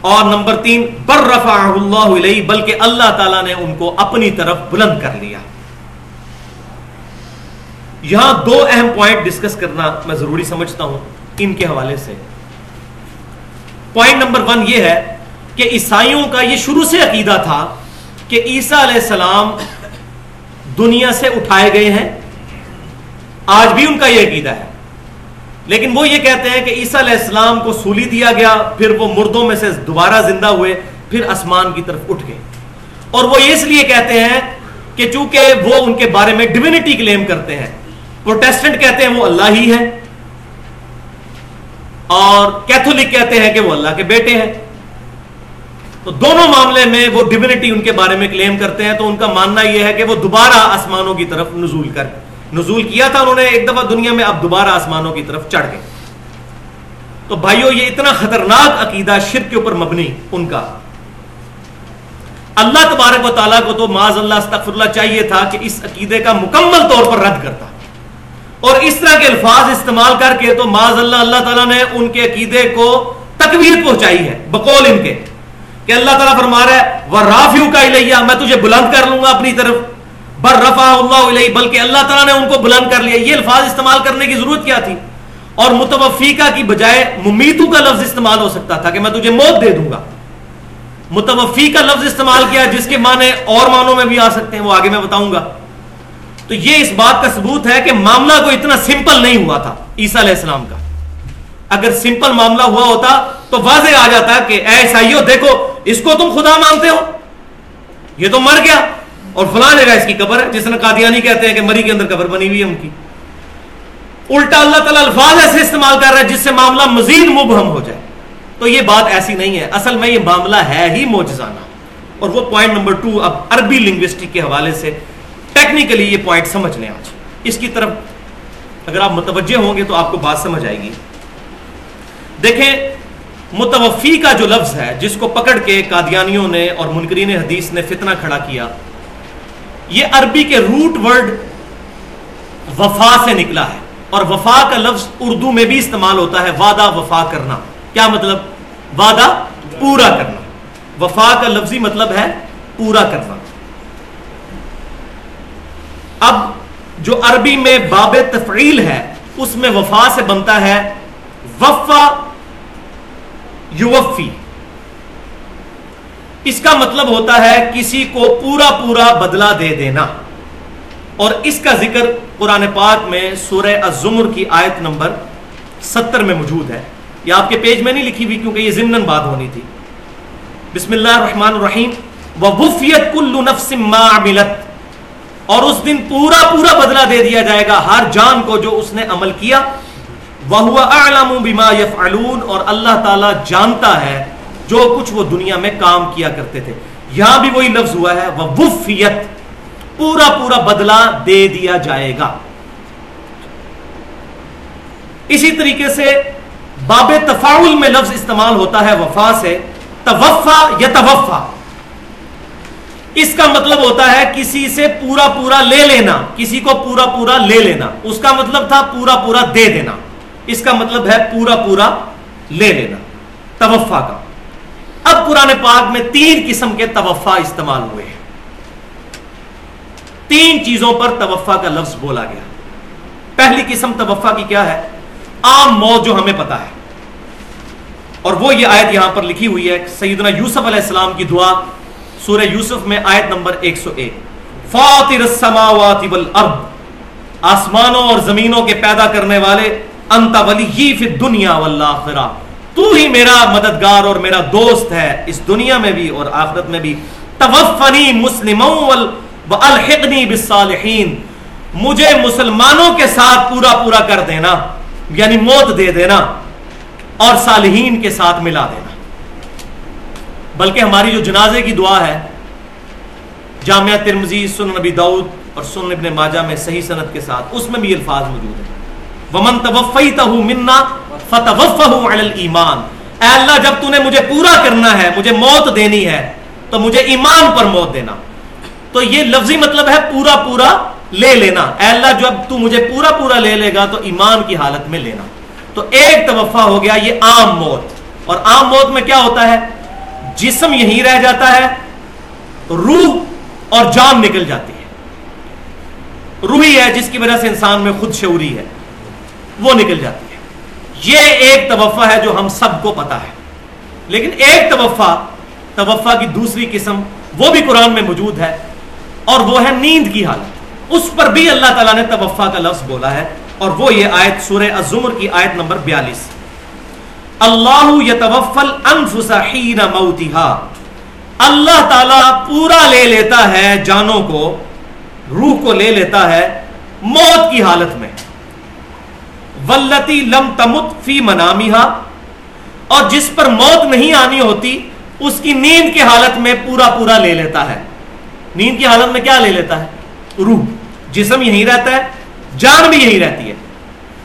اور نمبر تین، بر رفا اللہ علیہ بلکہ اللہ تعالیٰ نے ان کو اپنی طرف بلند کر لیا۔ یہاں دو اہم پوائنٹ ڈسکس کرنا میں ضروری سمجھتا ہوں ان کے حوالے سے۔ پوائنٹ نمبر ون یہ ہے کہ عیسائیوں کا یہ شروع سے عقیدہ تھا کہ عیسیٰ علیہ السلام دنیا سے اٹھائے گئے ہیں۔ آج بھی ان کا یہ عقیدہ ہے۔ لیکن وہ یہ کہتے ہیں کہ عیسیٰ علیہ السلام کو سولی دیا گیا، پھر وہ مردوں میں سے دوبارہ زندہ ہوئے، پھر آسمان کی طرف اٹھ گئے۔ اور وہ اس لیے کہتے ہیں کہ چونکہ وہ ان کے بارے میں ڈیوینٹی کلیم کرتے ہیں پروٹیسٹنٹ کہتے ہیں وہ اللہ ہی ہے۔ اور کیتھولک کہتے ہیں کہ وہ اللہ کے بیٹے ہیں۔ تو دونوں معاملے میں وہ ڈیوینٹی ان کے بارے میں کلیم کرتے ہیں، تو ان کا ماننا یہ ہے کہ وہ دوبارہ آسمانوں کی طرف نزول کر، نزول کیا تھا انہوں نے ایک دفعہ دنیا میں، اب دوبارہ آسمانوں کی طرف چڑھ گئے۔ تو بھائیو، یہ اتنا خطرناک عقیدہ شرک کے اوپر مبنی ان کا۔ اللہ تبارک و تعالیٰ کو تو معاذ اللہ، استغفر اللہ چاہیے تھا کہ اس عقیدے کا مکمل طور پر رد کرتا۔ اور اس طرح کے الفاظ استعمال کر کے تو معاذ اللہ اللہ تعالیٰ نے ان کے عقیدے کو تکبیر پہنچائی ہے، بقول ان کے۔ کہ اللہ تعالیٰ فرما رہا ہے وہ رافیو کا الیہ میں تجھے بلند کر لوں گا اپنی طرف۔ بر رفا اللہ علیہ بلکہ اللہ تعالیٰ نے ان کو بلند کر لیا۔ یہ الفاظ استعمال کرنے کی ضرورت کیا تھی؟ اور متوفیقہ کی بجائے ممیتو کا لفظ استعمال ہو سکتا تھا کہ میں تجھے موت دے دوں گا۔ متوفی کا لفظ استعمال کیا جس کے معنی اور معنوں میں بھی آ سکتے ہیں، وہ آگے میں بتاؤں گا۔ تو یہ اس بات کا ثبوت ہے کہ معاملہ کو اتنا سمپل نہیں ہوا تھا عیسیٰ علیہ السلام کا۔ اگر سمپل معاملہ ہوا ہوتا تو واضح آ جاتا کہ اے عیسائیو، دیکھو، اس کو تم خدا مانتے ہو۔ یہ تو مر گیا اور فلاں جگہ اس کی قبر ہے، جس نے قادیانی کہتے ہیں کہ مری کے اندر قبر بنی ہوئی ہے ان کی۔ الٹا اللہ تعالیٰ الفاظ ایسے استعمال کر رہا ہے جس سے معاملہ مزید مبہم ہو جائے۔ تو یہ بات ایسی نہیں ہے۔ اصل میں یہ معاملہ ہے ہی موجزانہ اور وہ پوائنٹ نمبر ٹو اب عربی لنگوسٹک کے حوالے سے ٹیکنیکلی یہ پوائنٹ سمجھ لیں آج۔ اس کی طرف اگر آپ متوجہ ہوں گے تو آپ کو بات سمجھ آئے گی۔ دیکھیں، متوفی کا جو لفظ ہے، جس کو پکڑ کے قادیانیوں نے اور منکرین حدیث نے فتنہ کھڑا کیا، یہ عربی کے روٹ ورڈ وفا سے نکلا ہے۔ اور وفا کا لفظ اردو میں بھی استعمال ہوتا ہے، وعدہ وفا کرنا۔ کیا مطلب؟ وعدہ پورا کرنا۔ وفا کا لفظی مطلب ہے پورا کرنا۔ اب جو عربی میں باب تفعیل ہے، اس میں وفا سے بنتا ہے وفا یوفی اس کا مطلب ہوتا ہے کسی کو پورا پورا بدلہ دے دینا۔ اور اس کا ذکر قرآن پاک میں سورہ الزمر کی آیت نمبر ستر میں موجود ہے۔ یہ آپ کے پیج میں نہیں لکھی ہوئی کیونکہ یہ ضمن بات ہونی تھی۔ بسم اللہ الرحمن الرحیم۔ وَبُفْيَتْ كُلُّ نَفْسٍ مَا عَمِلَتْ۔ اور اس دن پورا پورا بدلہ دے دیا جائے گا ہر جان کو جو اس نے عمل کیا۔ وَهُوَ أَعْلَمُ بِمَا اور اللہ تعالیٰ جانتا ہے جو کچھ وہ دنیا میں کام کیا کرتے تھے۔ یہاں بھی وہی لفظ ہوا ہے وہ وفیت پورا پورا بدلہ دے دیا جائے گا۔ اسی طریقے سے باب تفاول میں لفظ استعمال ہوتا ہے، وفا سے۔ توفا یا توفا اس کا مطلب ہوتا ہے کسی سے پورا پورا لے لینا، کسی کو پورا پورا لے لینا۔ اس کا مطلب تھا پورا پورا دے دینا۔ اس کا مطلب ہے پورا پورا لے لینا توفا کا۔ اب قرآن پاک میں تین قسم کے توفا استعمال ہوئے ہیں۔ تین چیزوں پر توفا کا لفظ بولا گیا۔ پہلی قسم توفا کی کیا ہے؟ عام موت جو ہمیں پتا ہے۔ اور وہ یہ آیت یہاں پر لکھی ہوئی ہے، سیدنا یوسف علیہ السلام کی دعا، سورہ یوسف میں آیت نمبر 101 فاطر السماوات والارض، آسمانوں اور زمینوں کے پیدا کرنے والے انت ولی فی الدنیا والآخرہ۔ تو ہی میرا مددگار اور میرا دوست ہے اس دنیا میں بھی اور آخرت میں بھی۔ توفنی مسلموں والحقنی بالصالحین۔ مجھے مسلمانوں کے ساتھ پورا پورا کر دینا یعنی موت دے دینا اور صالحین کے ساتھ ملا دینا۔ بلکہ ہماری جو جنازے کی دعا ہے، جامعہ ترمزی سن نبی دعود اور سن ابن ماجہ میں صحیح صنعت کے ساتھ، اس میں بھی الفاظ موجود ہیں۔ ومن توفیتہ منا فتوفہ علی الایمان اے اللہ، جب تو نے مجھے پورا کرنا ہے، مجھے موت دینی ہے، تو مجھے ایمان پر موت دینا۔ تو یہ لفظی مطلب ہے پورا پورا لے لینا۔ اے اللہ، جب تو مجھے پورا پورا لے لے گا، تو ایمان کی حالت میں لینا۔ تو ایک توفع ہو گیا، یہ عام موت۔ اور عام موت میں کیا ہوتا ہے؟ جسم یہی رہ جاتا ہے، روح اور جان نکل جاتی ہے۔ روحی ہے جس کی وجہ سے انسان میں خود شعوری ہے۔ وہ نکل جاتی ہے۔ یہ ایک توفع ہے جو ہم سب کو پتا ہے۔ لیکن ایک توفع توفع کی دوسری قسم وہ بھی قرآن میں موجود ہے اور وہ ہے نیند کی حالت۔ اس پر بھی اللہ تعالیٰ نے توفع کا لفظ بولا ہے اور وہ یہ آیت سورہ الزمر کی آیت نمبر بیالیس۔ اللہ یتوفل انفس حین موتها اللہ تعالیٰ پورا لے لیتا ہے جانوں کو، روح کو لے لیتا ہے موت کی حالت میں۔ ولتی لم تمت فی منامیہ اور جس پر موت نہیں آنی ہوتی، اس کی نیند کی حالت میں پورا پورا لے لیتا ہے۔ نیند کی حالت میں کیا لے لیتا ہے؟ روح۔ جسم یہی رہتا ہے، جان بھی یہی رہتی ہے۔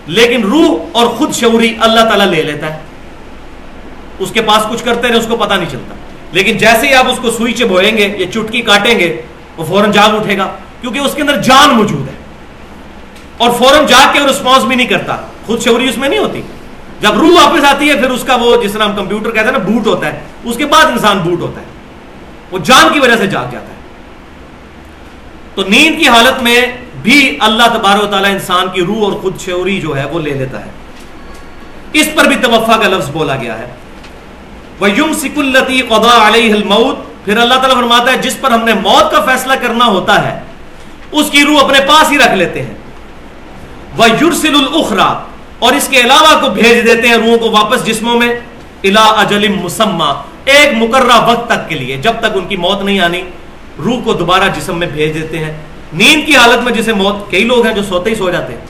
لیکن روح اور خود شعوری اللہ تعالیٰ لے لیتا ہے۔ اس کے پاس کچھ کرتے رہے، اس کو پتا نہیں چلتا۔ لیکن جیسے ہی آپ اس کو سوئی چبوئیں گے یا چٹکی کاٹیں گے، وہ فوراً جاگ اٹھے گا۔ کیونکہ اس کے اندر جان موجود ہے۔ اور فوراً جاگ کے رسپانس بھی نہیں کرتا۔ خود شعوری اس میں نہیں ہوتی۔ جب روح واپس آتی ہے، پھر اس کا وہ جس طرح ہم کمپیوٹر کہتے ہیں نا، بوٹ ہوتا ہے۔ اس کے بعد انسان بوٹ ہوتا ہے۔ وہ جان کی وجہ سے جاگ جاتا ہے۔ تو نیند کی حالت میں بھی اللہ تبار و تعالیٰ انسان کی روح اور خود شعوری جو ہے، وہ لے لیتا ہے۔ اس پر بھی توفع کا لفظ بولا گیا ہے۔ وہ یم سک قدا علیہ الموت۔ پھر اللہ تعالیٰ فرماتا ہے، جس پر ہم نے موت کا فیصلہ کرنا ہوتا ہے، اس کی روح اپنے پاس ہی رکھ لیتے ہیں۔ وہ یورسل الخرا اور اس کے علاوہ کو بھیج دیتے ہیں روحوں کو واپس جسموں میں الا اجل مسمہ ایک مقررہ وقت تک کے لیے، جب تک ان کی موت نہیں آنی، روح کو دوبارہ جسم میں بھیج دیتے ہیں۔ نیند کی حالت میں جسے موت، کئی لوگ ہیں جو سوتے ہی سو جاتے ہیں۔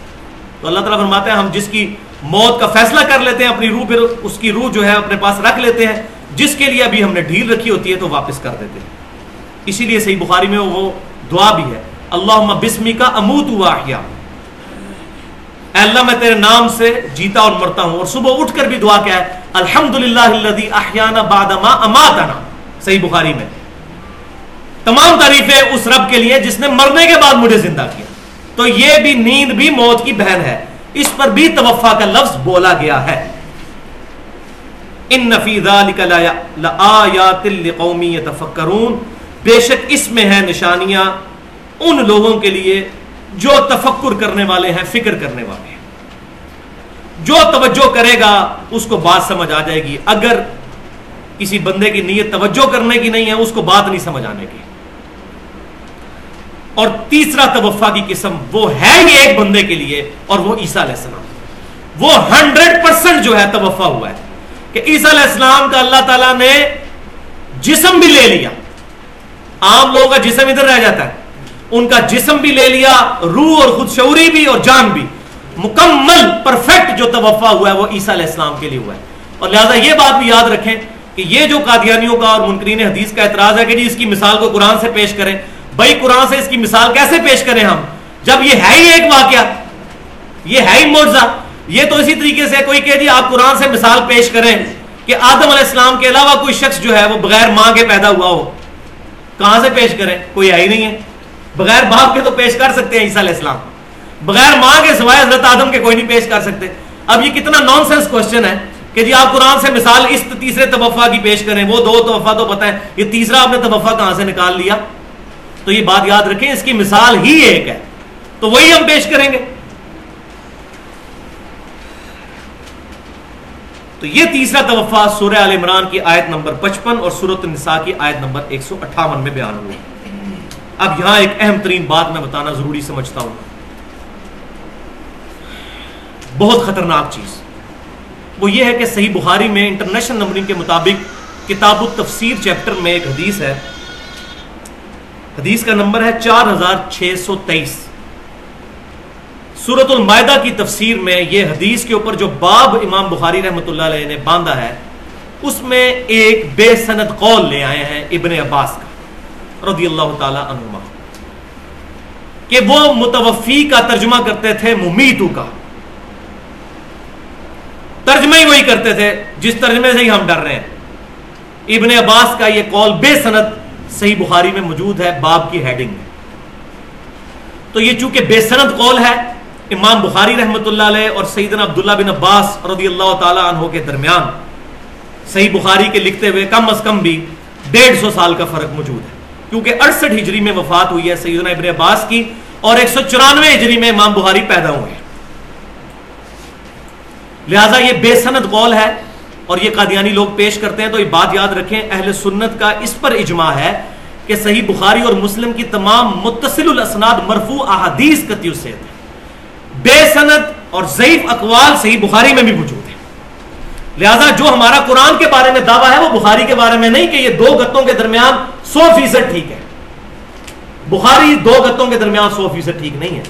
تو اللہ تعالیٰ فرماتے ہیں، ہم جس کی موت کا فیصلہ کر لیتے ہیں، اپنی روح پھر اس کی روح جو ہے اپنے پاس رکھ لیتے ہیں۔ جس کے لیے ابھی ہم نے ڈھیل رکھی ہوتی ہے، تو واپس کر دیتے ہیں۔ اسی لیے صحیح بخاری میں وہ دعا بھی ہے۔ اللہ بسمی کا اموت ہوا اے اللہ، میں تیرے نام سے جیتا اور مرتا ہوں اور صبح اٹھ کر بھی دعا کیا ہے الحمد للہ بادما اماتنا۔ صحیح بخاری میں۔ تمام تعریفیں اس رب کے لیے جس نے مرنے کے بعد مجھے زندہ کیا۔ تو یہ بھی نیند بھی موت کی بہن ہے۔ اس پر بھی توفع کا لفظ بولا گیا ہے۔ ان نفیزہ قومی تفکرون بے شک اس میں ہے نشانیاں ان لوگوں کے لیے جو تفکر کرنے والے ہیں، فکر کرنے والے ہیں۔ جو توجہ کرے گا، اس کو بات سمجھ آ جائے گی۔ اگر کسی بندے کی نیت توجہ کرنے کی نہیں ہے، اس کو بات نہیں سمجھ آنے کی۔ اور تیسرا توفع کی قسم وہ ہے ہی ایک بندے کے لیے، اور وہ عیسیٰ علیہ السلام۔ وہ ہنڈریڈ پرسنٹ جو ہے توفع ہوا ہے کہ عیسیٰ علیہ السلام کا اللہ تعالیٰ نے جسم بھی لے لیا۔ عام لوگوں کا جسم ادھر رہ جاتا ہے۔ ان کا جسم بھی لے لیا، روح اور خود شعوری بھی اور جان بھی۔ مکمل پرفیکٹ جو توفع ہوا ہے وہ عیسیٰ علیہ السلام کے لیے ہوا ہے۔ اور لہذا یہ بات بھی یاد رکھیں کہ یہ جو قادیانیوں کا اور منکرین حدیث کا اعتراض ہے کہ جی اس کی مثال کو قرآن سے پیش کریں۔ بھائی قرآن سے اس کی مثال کیسے پیش کریں ہم؟ جب یہ ہے ہی ایک واقعہ، یہ ہے ہی معجزہ۔ یہ تو اسی طریقے سے کوئی کہ جی آپ قرآن سے مثال پیش کریں کہ آدم علیہ السلام کے علاوہ کوئی شخص جو ہے وہ بغیر ماں کے پیدا ہوا ہو۔ کہاں سے پیش کریں؟ کوئی ہے ہی نہیں ہے۔ بغیر باپ کے تو پیش کر سکتے ہیں عیسیٰ علیہ السلام۔ بغیر ماں کے سوائے حضرت آدم کے کوئی نہیں پیش کر سکتے۔ اب یہ کتنا نان سینس کوشچن ہے کہ جی آپ قرآن سے مثال اس تیسرے توفع کی پیش کریں، وہ دو توفع تو پتہ ہے، یہ تیسرا آپ نے توفع کہاں سے نکال لیا؟ تو یہ بات یاد رکھیں، اس کی مثال ہی ایک ہے۔ تو وہی ہم پیش کریں گے۔ تو یہ تیسرا توفع سورہ عال عمران کی آیت نمبر پچپن اور سورت النساء کی آیت نمبر ایک سو اٹھاون میں بیان ہوا۔ اب یہاں ایک اہم ترین بات میں بتانا ضروری سمجھتا ہوں۔ بہت خطرناک چیز۔ وہ یہ ہے کہ صحیح بخاری میں انٹرنیشنل نمبرنگ کے مطابق کتاب التفسیر چیپٹر میں ایک حدیث ہے۔ حدیث کا نمبر ہے چار ہزار چھ سو تیئیس۔ سورت المائدہ کی تفسیر میں یہ حدیث کے اوپر جو باب امام بخاری رحمۃ اللہ علیہ نے باندھا ہے، اس میں ایک بے سند قول لے آئے ہیں ابن عباس کا۔ رضی اللہ تعالی عنہما۔ کہ وہ متوفی کا ترجمہ کرتے تھے ممیتو کا۔ ترجمہ ہی وہی کرتے تھے جس ترجمے سے ہی ہم ڈر رہے ہیں۔ ابن عباس کا یہ قول بے سند صحیح بخاری میں موجود ہے، باب کی ہیڈنگ میں۔ تو یہ چونکہ بے سند قول ہے، امام بخاری رحمۃ اللہ علیہ اور سیدنا عبداللہ بن عباس رضی اللہ تعالی عنہ کے درمیان۔ صحیح بخاری کے لکھتے ہوئے کم از کم بھی ڈیڑھ سو سال کا فرق موجود ہے۔ کیونکہ اڑسٹھ ہجری میں وفات ہوئی ہے سیدنا ابن عباس کی اور ایک سو چورانوے ہجری میں امام بخاری پیدا ہوئے لہذا یہ بے سند قول ہے اور یہ قادیانی لوگ پیش کرتے ہیں، تو یہ بات یاد رکھیں، اہل سنت کا اس پر اجماع ہے کہ صحیح بخاری اور مسلم کی تمام متصل الاسناد مرفوع احادیث کتیو سے بے سند اور ضعیف اقوال صحیح بخاری میں بھی موجود ہے لہذا جو ہمارا قرآن کے بارے میں دعویٰ ہے وہ بخاری کے بارے میں نہیں کہ یہ دو گتوں کے درمیان سو فیصد ٹھیک ہے۔ بخاری دو گتوں کے درمیان سو فیصد ٹھیک نہیں ہے،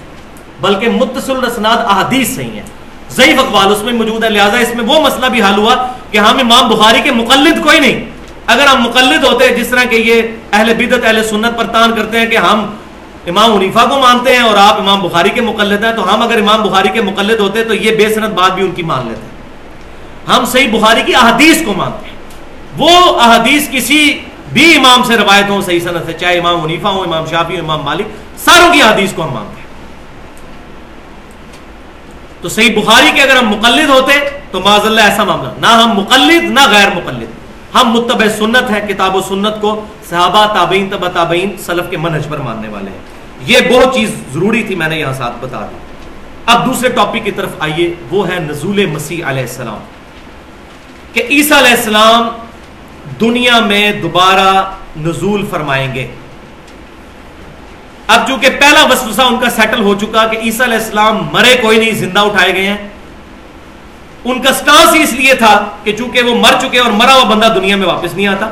بلکہ متصل رسناد احادیث صحیح ہے۔ ضعیف اقوال اس میں موجود ہے، لہذا اس میں وہ مسئلہ بھی حل ہوا کہ ہم امام بخاری کے مقلد کوئی نہیں۔ اگر ہم مقلد ہوتے جس طرح کہ یہ اہل بدت اہل سنت پر تان کرتے ہیں کہ ہم امام عنیفا کو مانتے ہیں اور آپ امام بخاری کے مقلد ہیں، تو ہم اگر امام بخاری کے مقلد ہوتے تو یہ بے صنعت بات بھی ان کی مان لیتے۔ ہم صحیح بخاری کی احادیث کو مانتے ہیں۔ وہ احادیث کسی بھی امام سے روایت ہوں، صحیح صنعت سے چاہے امام عنیفا ہو امام شافی ہو امام مالک، ساروں کی احادیث کو ہم مانتے ہیں۔ تو صحیح بخاری کے اگر ہم مقلد ہوتے تو معذ اللہ ایسا معاملہ۔ نہ ہم مقلد، نہ غیر مقلد۔ ہم متبع سنت ہے کتاب و سنت کو صحابہ، تابعین تبا تابعین، سلف کے منہج پر ماننے والے ہیں۔ یہ بہت چیز ضروری تھی، میں نے یہاں ساتھ بتا دی۔ اب دوسرے ٹاپک کی طرف آئیے، وہ ہے نزول مسیح علیہ السلام۔ کہ عیسیٰ علیہ السلام دنیا میں دوبارہ نزول فرمائیں گے۔ اب چونکہ پہلا وسوسہ ان کا سیٹل ہو چکا کہ عیسیٰ علیہ السلام مرے، کوئی نہیں، زندہ اٹھائے گئے ہیں۔ ان کا سٹانس اس لیے تھا کہ چونکہ وہ مر چکے اور مرا ہوا بندہ دنیا میں واپس نہیں آتا۔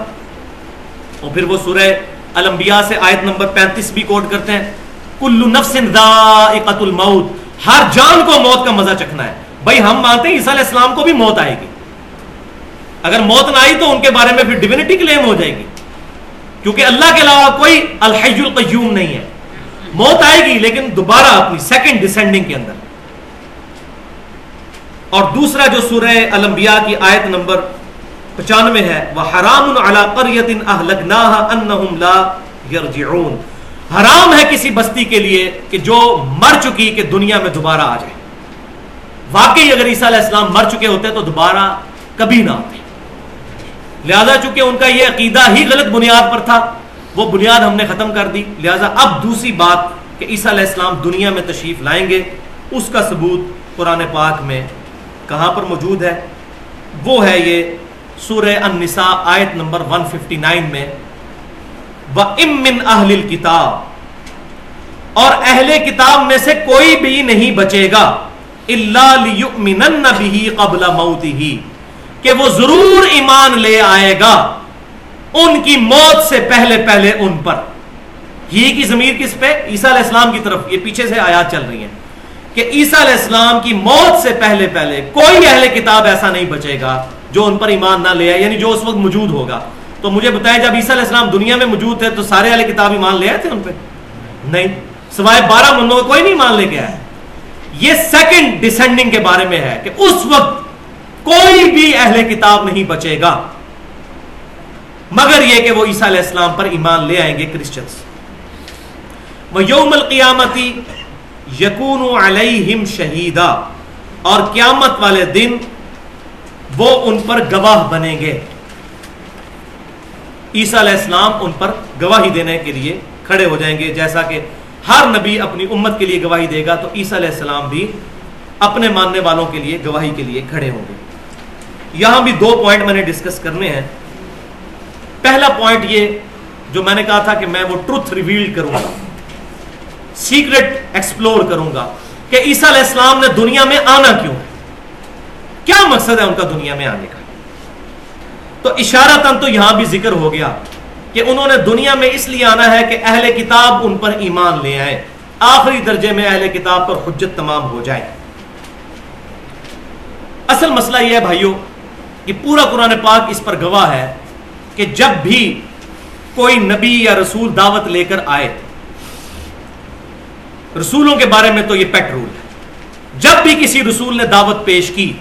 اور پھر وہ سورہ الانبیاء سے آیت نمبر پینتیس بھی کوٹ کرتے ہیں۔ کلو نفس الموت، ہر جان کو موت کا مزہ چکھنا ہے۔ بھائی، ہم مانتے ہیں عیسیٰ علیہ السلام کو بھی موت آئے گی۔ اگر موت نہ آئی تو ان کے بارے میں پھر ڈیونٹی کلیم ہو جائے گی۔ کیونکہ اللہ کے علاوہ کوئی الحج القیوم نہیں ہے۔ موت آئے گی لیکن دوبارہ اپنی سیکنڈ ڈسینڈنگ کے اندر۔ اور دوسرا جو سورہ الانبیاء کی آیت نمبر پچانوے ہے وہ حرام حرام ہے کسی بستی کے لیے کہ جو مر چکی کہ دنیا میں دوبارہ آ جائے۔ واقعی اگر عیسیٰ علیہ السلام مر چکے ہوتے تو دوبارہ کبھی نہ آتے۔ لہذا چونکہ ان کا یہ عقیدہ ہی غلط بنیاد پر تھا، وہ بنیاد ہم نے ختم کر دی۔ لہذا اب دوسری بات کہ عیسیٰ علیہ السلام دنیا میں تشریف لائیں گے، اس کا ثبوت قرآن پاک میں کہاں پر موجود ہے؟ وہ ہے یہ سورہ النساء آیت نمبر 159 میں۔ وَإِم اہل الْكِتَابِ، اور اہل کتاب میں سے کوئی بھی نہیں بچے گا۔ اللہ لِيُؤْمِنَنَّ بِهِ قَبْلَ مَوْتِهِ۔ کہ وہ ضرور ایمان لے آئے گا ان کی موت سے پہلے پہلے ان پر۔ ہی کی ضمیر کس پہ؟ عیسیٰ علیہ السلام کی طرف۔ یہ پیچھے سے آیات چل رہی ہیں کہ عیسیٰ علیہ السلام کی موت سے پہلے پہلے کوئی اہل کتاب ایسا نہیں بچے گا جو ان پر ایمان نہ لے آئے یعنی جو اس وقت موجود ہوگا۔ تو مجھے بتائیں، جب عیسیٰ علیہ السلام دنیا میں موجود تھے تو سارے والے کتاب ایمان لے آئے تھے ان پہ؟ نہیں۔ سوائے بارہ منوں کوئی نہیں مان لے کے آیا۔ یہ سیکنڈ ڈسینڈنگ کے بارے میں ہے کہ اس وقت کوئی بھی اہل کتاب نہیں بچے گا۔ مگر یہ کہ وہ عیسیٰ علیہ السلام پر ایمان لے آئیں گے کرسچنس وہ یوم القیامتی یقون علیہم شہیدا اور قیامت والے دن وہ ان پر گواہ بنیں گے۔ عیسیٰ علیہ السلام ان پر گواہی دینے کے لیے کھڑے ہو جائیں گے۔ جیسا کہ ہر نبی اپنی امت کے لیے گواہی دے گا تو عیسیٰ علیہ السلام بھی اپنے ماننے والوں کے لیے گواہی کے لیے کھڑے ہوں گے۔ یہاں بھی دو پوائنٹ میں نے ڈسکس کرنے ہیں۔ پہلا پوائنٹ یہ جو میں نے کہا تھا کہ میں وہ ٹروتھ ریویل کروں گا۔ سیکرٹ ایکسپلور کروں گا کہ عیسیٰ علیہ السلام نے دنیا میں آنا کیوں؟ ہے کیا مقصد ہے ان کا دنیا میں آنے کا؟ تو اشارہ تن تو یہاں بھی ذکر ہو گیا کہ انہوں نے دنیا میں اس لیے آنا ہے کہ اہل کتاب ان پر ایمان لے آئے آخری درجے میں اہل کتاب پر حجت تمام ہو جائے اصل مسئلہ یہ ہے بھائیوں کہ پورا قرآن پاک اس پر گواہ ہے کہ جب بھی کوئی نبی یا رسول دعوت لے کر آئے، رسولوں کے بارے میں تو یہ پیٹ رول ہے۔ جب بھی کسی رسول نے دعوت پیش کی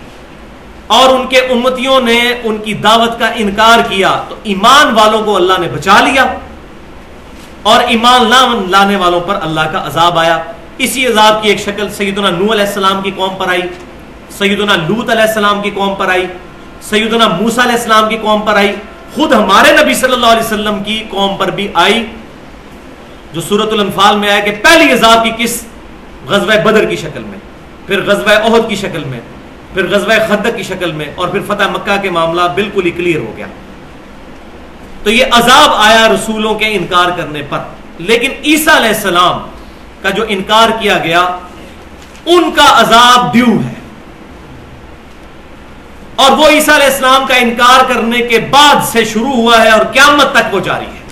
اور ان کے امتیوں نے ان کی دعوت کا انکار کیا، تو ایمان والوں کو اللہ نے بچا لیا اور ایمان لانے والوں پر اللہ کا عذاب آیا۔ اسی عذاب کی ایک شکل سیدنا نو علیہ السلام کی قوم پر آئی، سیدنا لوت علیہ السلام کی قوم پر آئی۔ سیدنا موسا علیہ السلام کی قوم پر آئی، خود ہمارے نبی صلی اللہ علیہ وسلم کی قوم پر بھی آئی، جو سورت الانفال میں آیا کہ پہلی عذاب کی کس؟ غزوہ بدر کی شکل میں، پھر غزوہ عہد کی شکل میں، پھر غزوہ خندق کی شکل میں، اور پھر فتح مکہ کے معاملہ بالکل ہی کلیئر ہو گیا۔ تو یہ عذاب آیا رسولوں کے انکار کرنے پر۔ لیکن عیسیٰ علیہ السلام کا جو انکار کیا گیا، ان کا عذاب ڈیو ہے۔ اور وہ عیسیٰ علیہ السلام کا انکار کرنے کے بعد سے شروع ہوا ہے اور قیامت تک وہ جاری ہے۔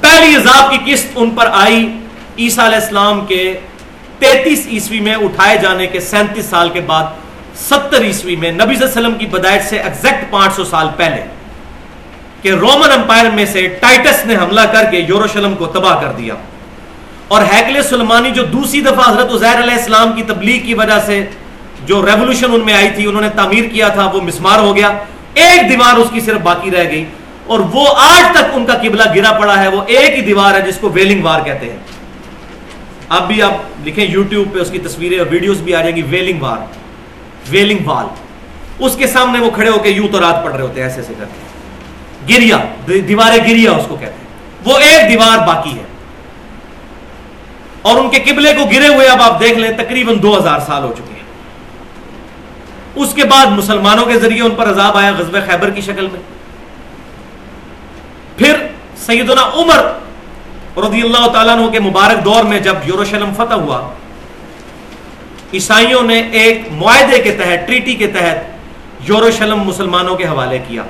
پہلی عذاب کی قسط ان پر آئی، عیسیٰ علیہ السلام کے تینتیس عیسوی میں اٹھائے جانے کے سینتیس سال کے بعد، ستر عیسوی میں، نبی صلی اللہ علیہ وسلم کی بدائش سے ایگزیکٹ پانچ سو سال پہلے کہ رومن امپائر میں سے ٹائٹس نے حملہ کر کے یوروشلم کو تباہ کر دیا۔ اور ہیکل سلمانی جو دوسری دفعہ حضرت عزیر علیہ السلام کی تبلیغ کی وجہ سے جو ریولوشن ان میں آئی تھی، انہوں نے تعمیر کیا تھا، وہ مسمار ہو گیا۔ ایک دیوار اس کی صرف باقی رہ گئی۔ اور وہ آج تک ان کا قبلہ گرا پڑا ہے، وہ ایک ہی دیوار ہے جس کو ویلنگ وار کہتے ہیں۔ اب بھی آپ لکھیں یوٹیوب پہ اس کی تصویریں اور ویڈیوز بھی آ جائیں گی، ویلنگ وار۔ ویلنگ وال۔ اس کے سامنے وہ کھڑے ہو کے یوں تو رات پڑ رہے ہوتے ہیں، ایسے ایسے کرتے گریا دیواریں گریا اس کو کہتے ہیں۔ وہ ایک دیوار باقی ہے۔ اور ان کے قبلے کو گرے ہوئے اب آپ دیکھ لیں، تقریباً دو ہزار سال ہو چکے ہیں۔ اس کے بعد مسلمانوں کے ذریعے ان پر عذاب آیا غزب خیبر کی شکل میں۔ پھر سیدنا عمر رضی اللہ تعالیٰ عنہ کے مبارک دور میں جب یوروشلم فتح ہوا، عیسائیوں نے ایک معاہدے کے تحت، ٹریٹی کے تحت یوروشلم مسلمانوں کے حوالے کیا۔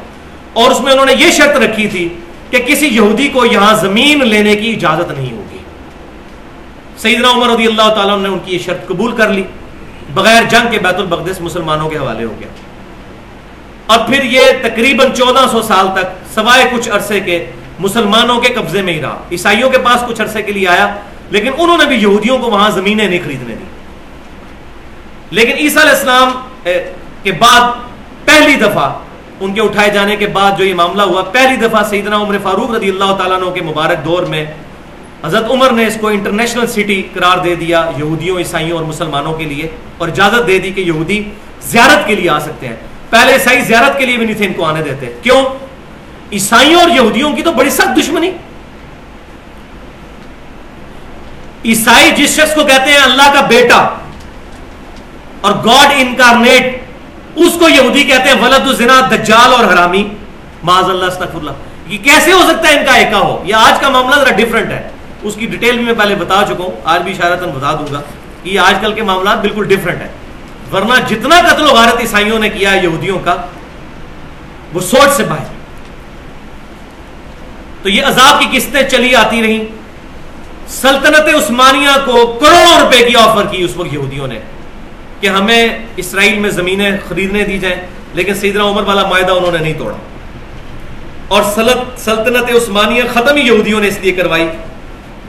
اور اس میں انہوں نے یہ شرط رکھی تھی کہ کسی یہودی کو یہاں زمین لینے کی اجازت نہیں ہوگی۔ سیدنا عمر رضی اللہ تعالیٰ نے ان کی یہ شرط قبول کر لی۔ بغیر جنگ کے بیت البقدس مسلمانوں کے حوالے ہو گیا۔ اور پھر یہ تقریباً چودہ سو سال تک سوائے کچھ عرصے کے مسلمانوں کے قبضے میں ہی رہا۔ عیسائیوں کے پاس کچھ عرصے کے لیے آیا، لیکن انہوں نے بھی یہودیوں کو وہاں زمینیں نہیں خریدنے دی۔ لیکن عیسیٰ علیہ السلام کے بعد پہلی دفعہ، ان کے اٹھائے جانے کے بعد جو یہ معاملہ ہوا، پہلی دفعہ سیدنا عمر فاروق رضی اللہ تعالیٰ عنہ کے مبارک دور میں حضرت عمر نے اس کو انٹرنیشنل سٹی قرار دے دیا یہودیوں، عیسائیوں اور مسلمانوں کے لیے اور اجازت دے دی کہ یہودی زیارت کے لیے آ سکتے ہیں۔ پہلے عیسائی زیارت کے لیے بھی نہیں تھے، ان کو آنے دیتے۔ کیوں؟ عیسائیوں اور یہودیوں کی تو بڑی سخت دشمنی۔ عیسائی جس شخص کو کہتے ہیں اللہ کا بیٹا اور گاڈ انکارنیٹ، اس کو یہودی کہتے ہیں ولد الزنا، دجال اور حرامی۔ معاذ اللہ، استغفر اللہ۔ یہ کیسے ہو سکتا ہے ان کا ایکا ہو؟ یہ آج کا معاملہ ذرا ڈیفرنٹ ہے۔ اس کی ڈیٹیل بھی میں پہلے بتا چکا ہوں، آج بھی اشارتاً بتا دوں گا کہ یہ آج کل کے معاملات بالکل ڈیفرنٹ ہے ورنہ جتنا قتل و غارت عیسائیوں نے کیا ہے یہودیوں کا، وہ سوچ سے باہر۔ تو یہ عذاب کی قسطیں چلی آتی رہیں۔ سلطنت عثمانیہ کو کروڑوں روپے کی آفر کی اس وقت یہودیوں نے کہ ہمیں اسرائیل میں زمینیں خریدنے دی جائیں، لیکن سیدنا عمر والا معاہدہ انہوں نے نہیں توڑا۔ اور سلطنت عثمانیہ ختم ہی یہودیوں نے اس لیے کروائی۔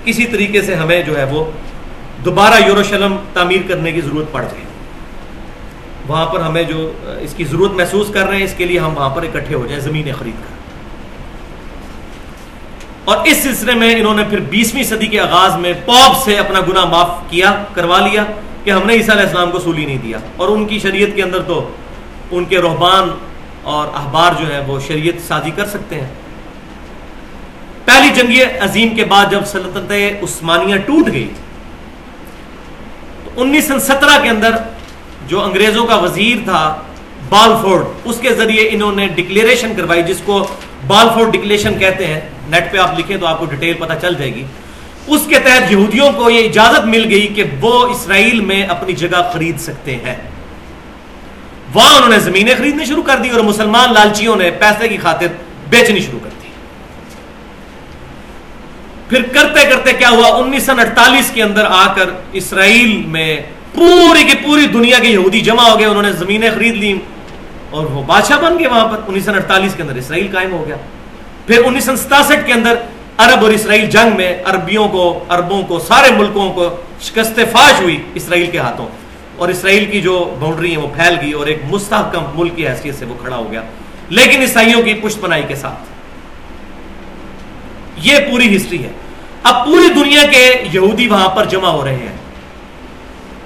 کسی طریقے سے ہمیں جو ہے وہ دوبارہ یوروشلم تعمیر کرنے کی ضرورت پڑ جائے۔ وہاں پر ہمیں جو اس کی ضرورت محسوس کر رہے ہیں، اس کے لیے ہم وہاں پر اکٹھے ہو جائیں، زمینیں خرید کر۔ اور اس سلسلے میں انہوں نے پھر بیسویں صدی کے آغاز میں پوپ سے اپنا گناہ معاف کیا، کروا لیا کہ ہم نے عیسیٰ علیہ السلام کو سولی نہیں دیا۔ اور ان کی شریعت کے اندر تو ان کے رحبان اور احبار جو ہے وہ شریعت سازی کر سکتے ہیں۔ پہلی جنگی عظیم کے بعد جب سلطنت عثمانیہ ٹوٹ گئی، تو انیس سو سترہ کے اندر جو انگریزوں کا وزیر تھا بالفورڈ، اس کے ذریعے انہوں نے ڈکلیریشن کروائی، جس کو بالفورڈ ڈکلیریشن کہتے ہیں۔ نیٹ پہ آپ لکھیں تو آپ کو ڈیٹیل پتہ چل جائے گی۔ اس کے تحت یہودیوں کو یہ اجازت مل گئی کہ وہ اسرائیل میں اپنی جگہ خرید سکتے ہیں۔ وہاں انہوں نے زمینیں خریدنی شروع کر دی اور مسلمان لالچیوں نے پیسے کی خاطر بیچنی شروع کر دی۔ پھر کرتے کرتے کیا ہوا؟ انیس سو اڑتالیس کے اندر آ کر اسرائیل میں پوری کی پوری دنیا کے یہودی جمع ہو گئے، انہوں نے زمینیں خرید لی اور وہ بادشاہ بن گئے وہاں پر۔ انیس سو اڑتالیس کے اندر اسرائیل قائم ہو گیا۔ پھر انیس سو ستاسٹھ کے اندر عرب اور اسرائیل جنگ میں عربیوں کو، عربوں کو، سارے ملکوں کو شکست فاش ہوئی اسرائیل کے ہاتھوں۔ اور اسرائیل کی جو باؤنڈری ہے وہ پھیل گئی اور ایک مستحکم ملک کی حیثیت سے وہ کھڑا ہو گیا۔ لیکن عیسائیوں کی پشت پنائی کے ساتھ۔ یہ پوری ہسٹری ہے۔ اب پوری دنیا کے یہودی وہاں پر جمع ہو رہے ہیں۔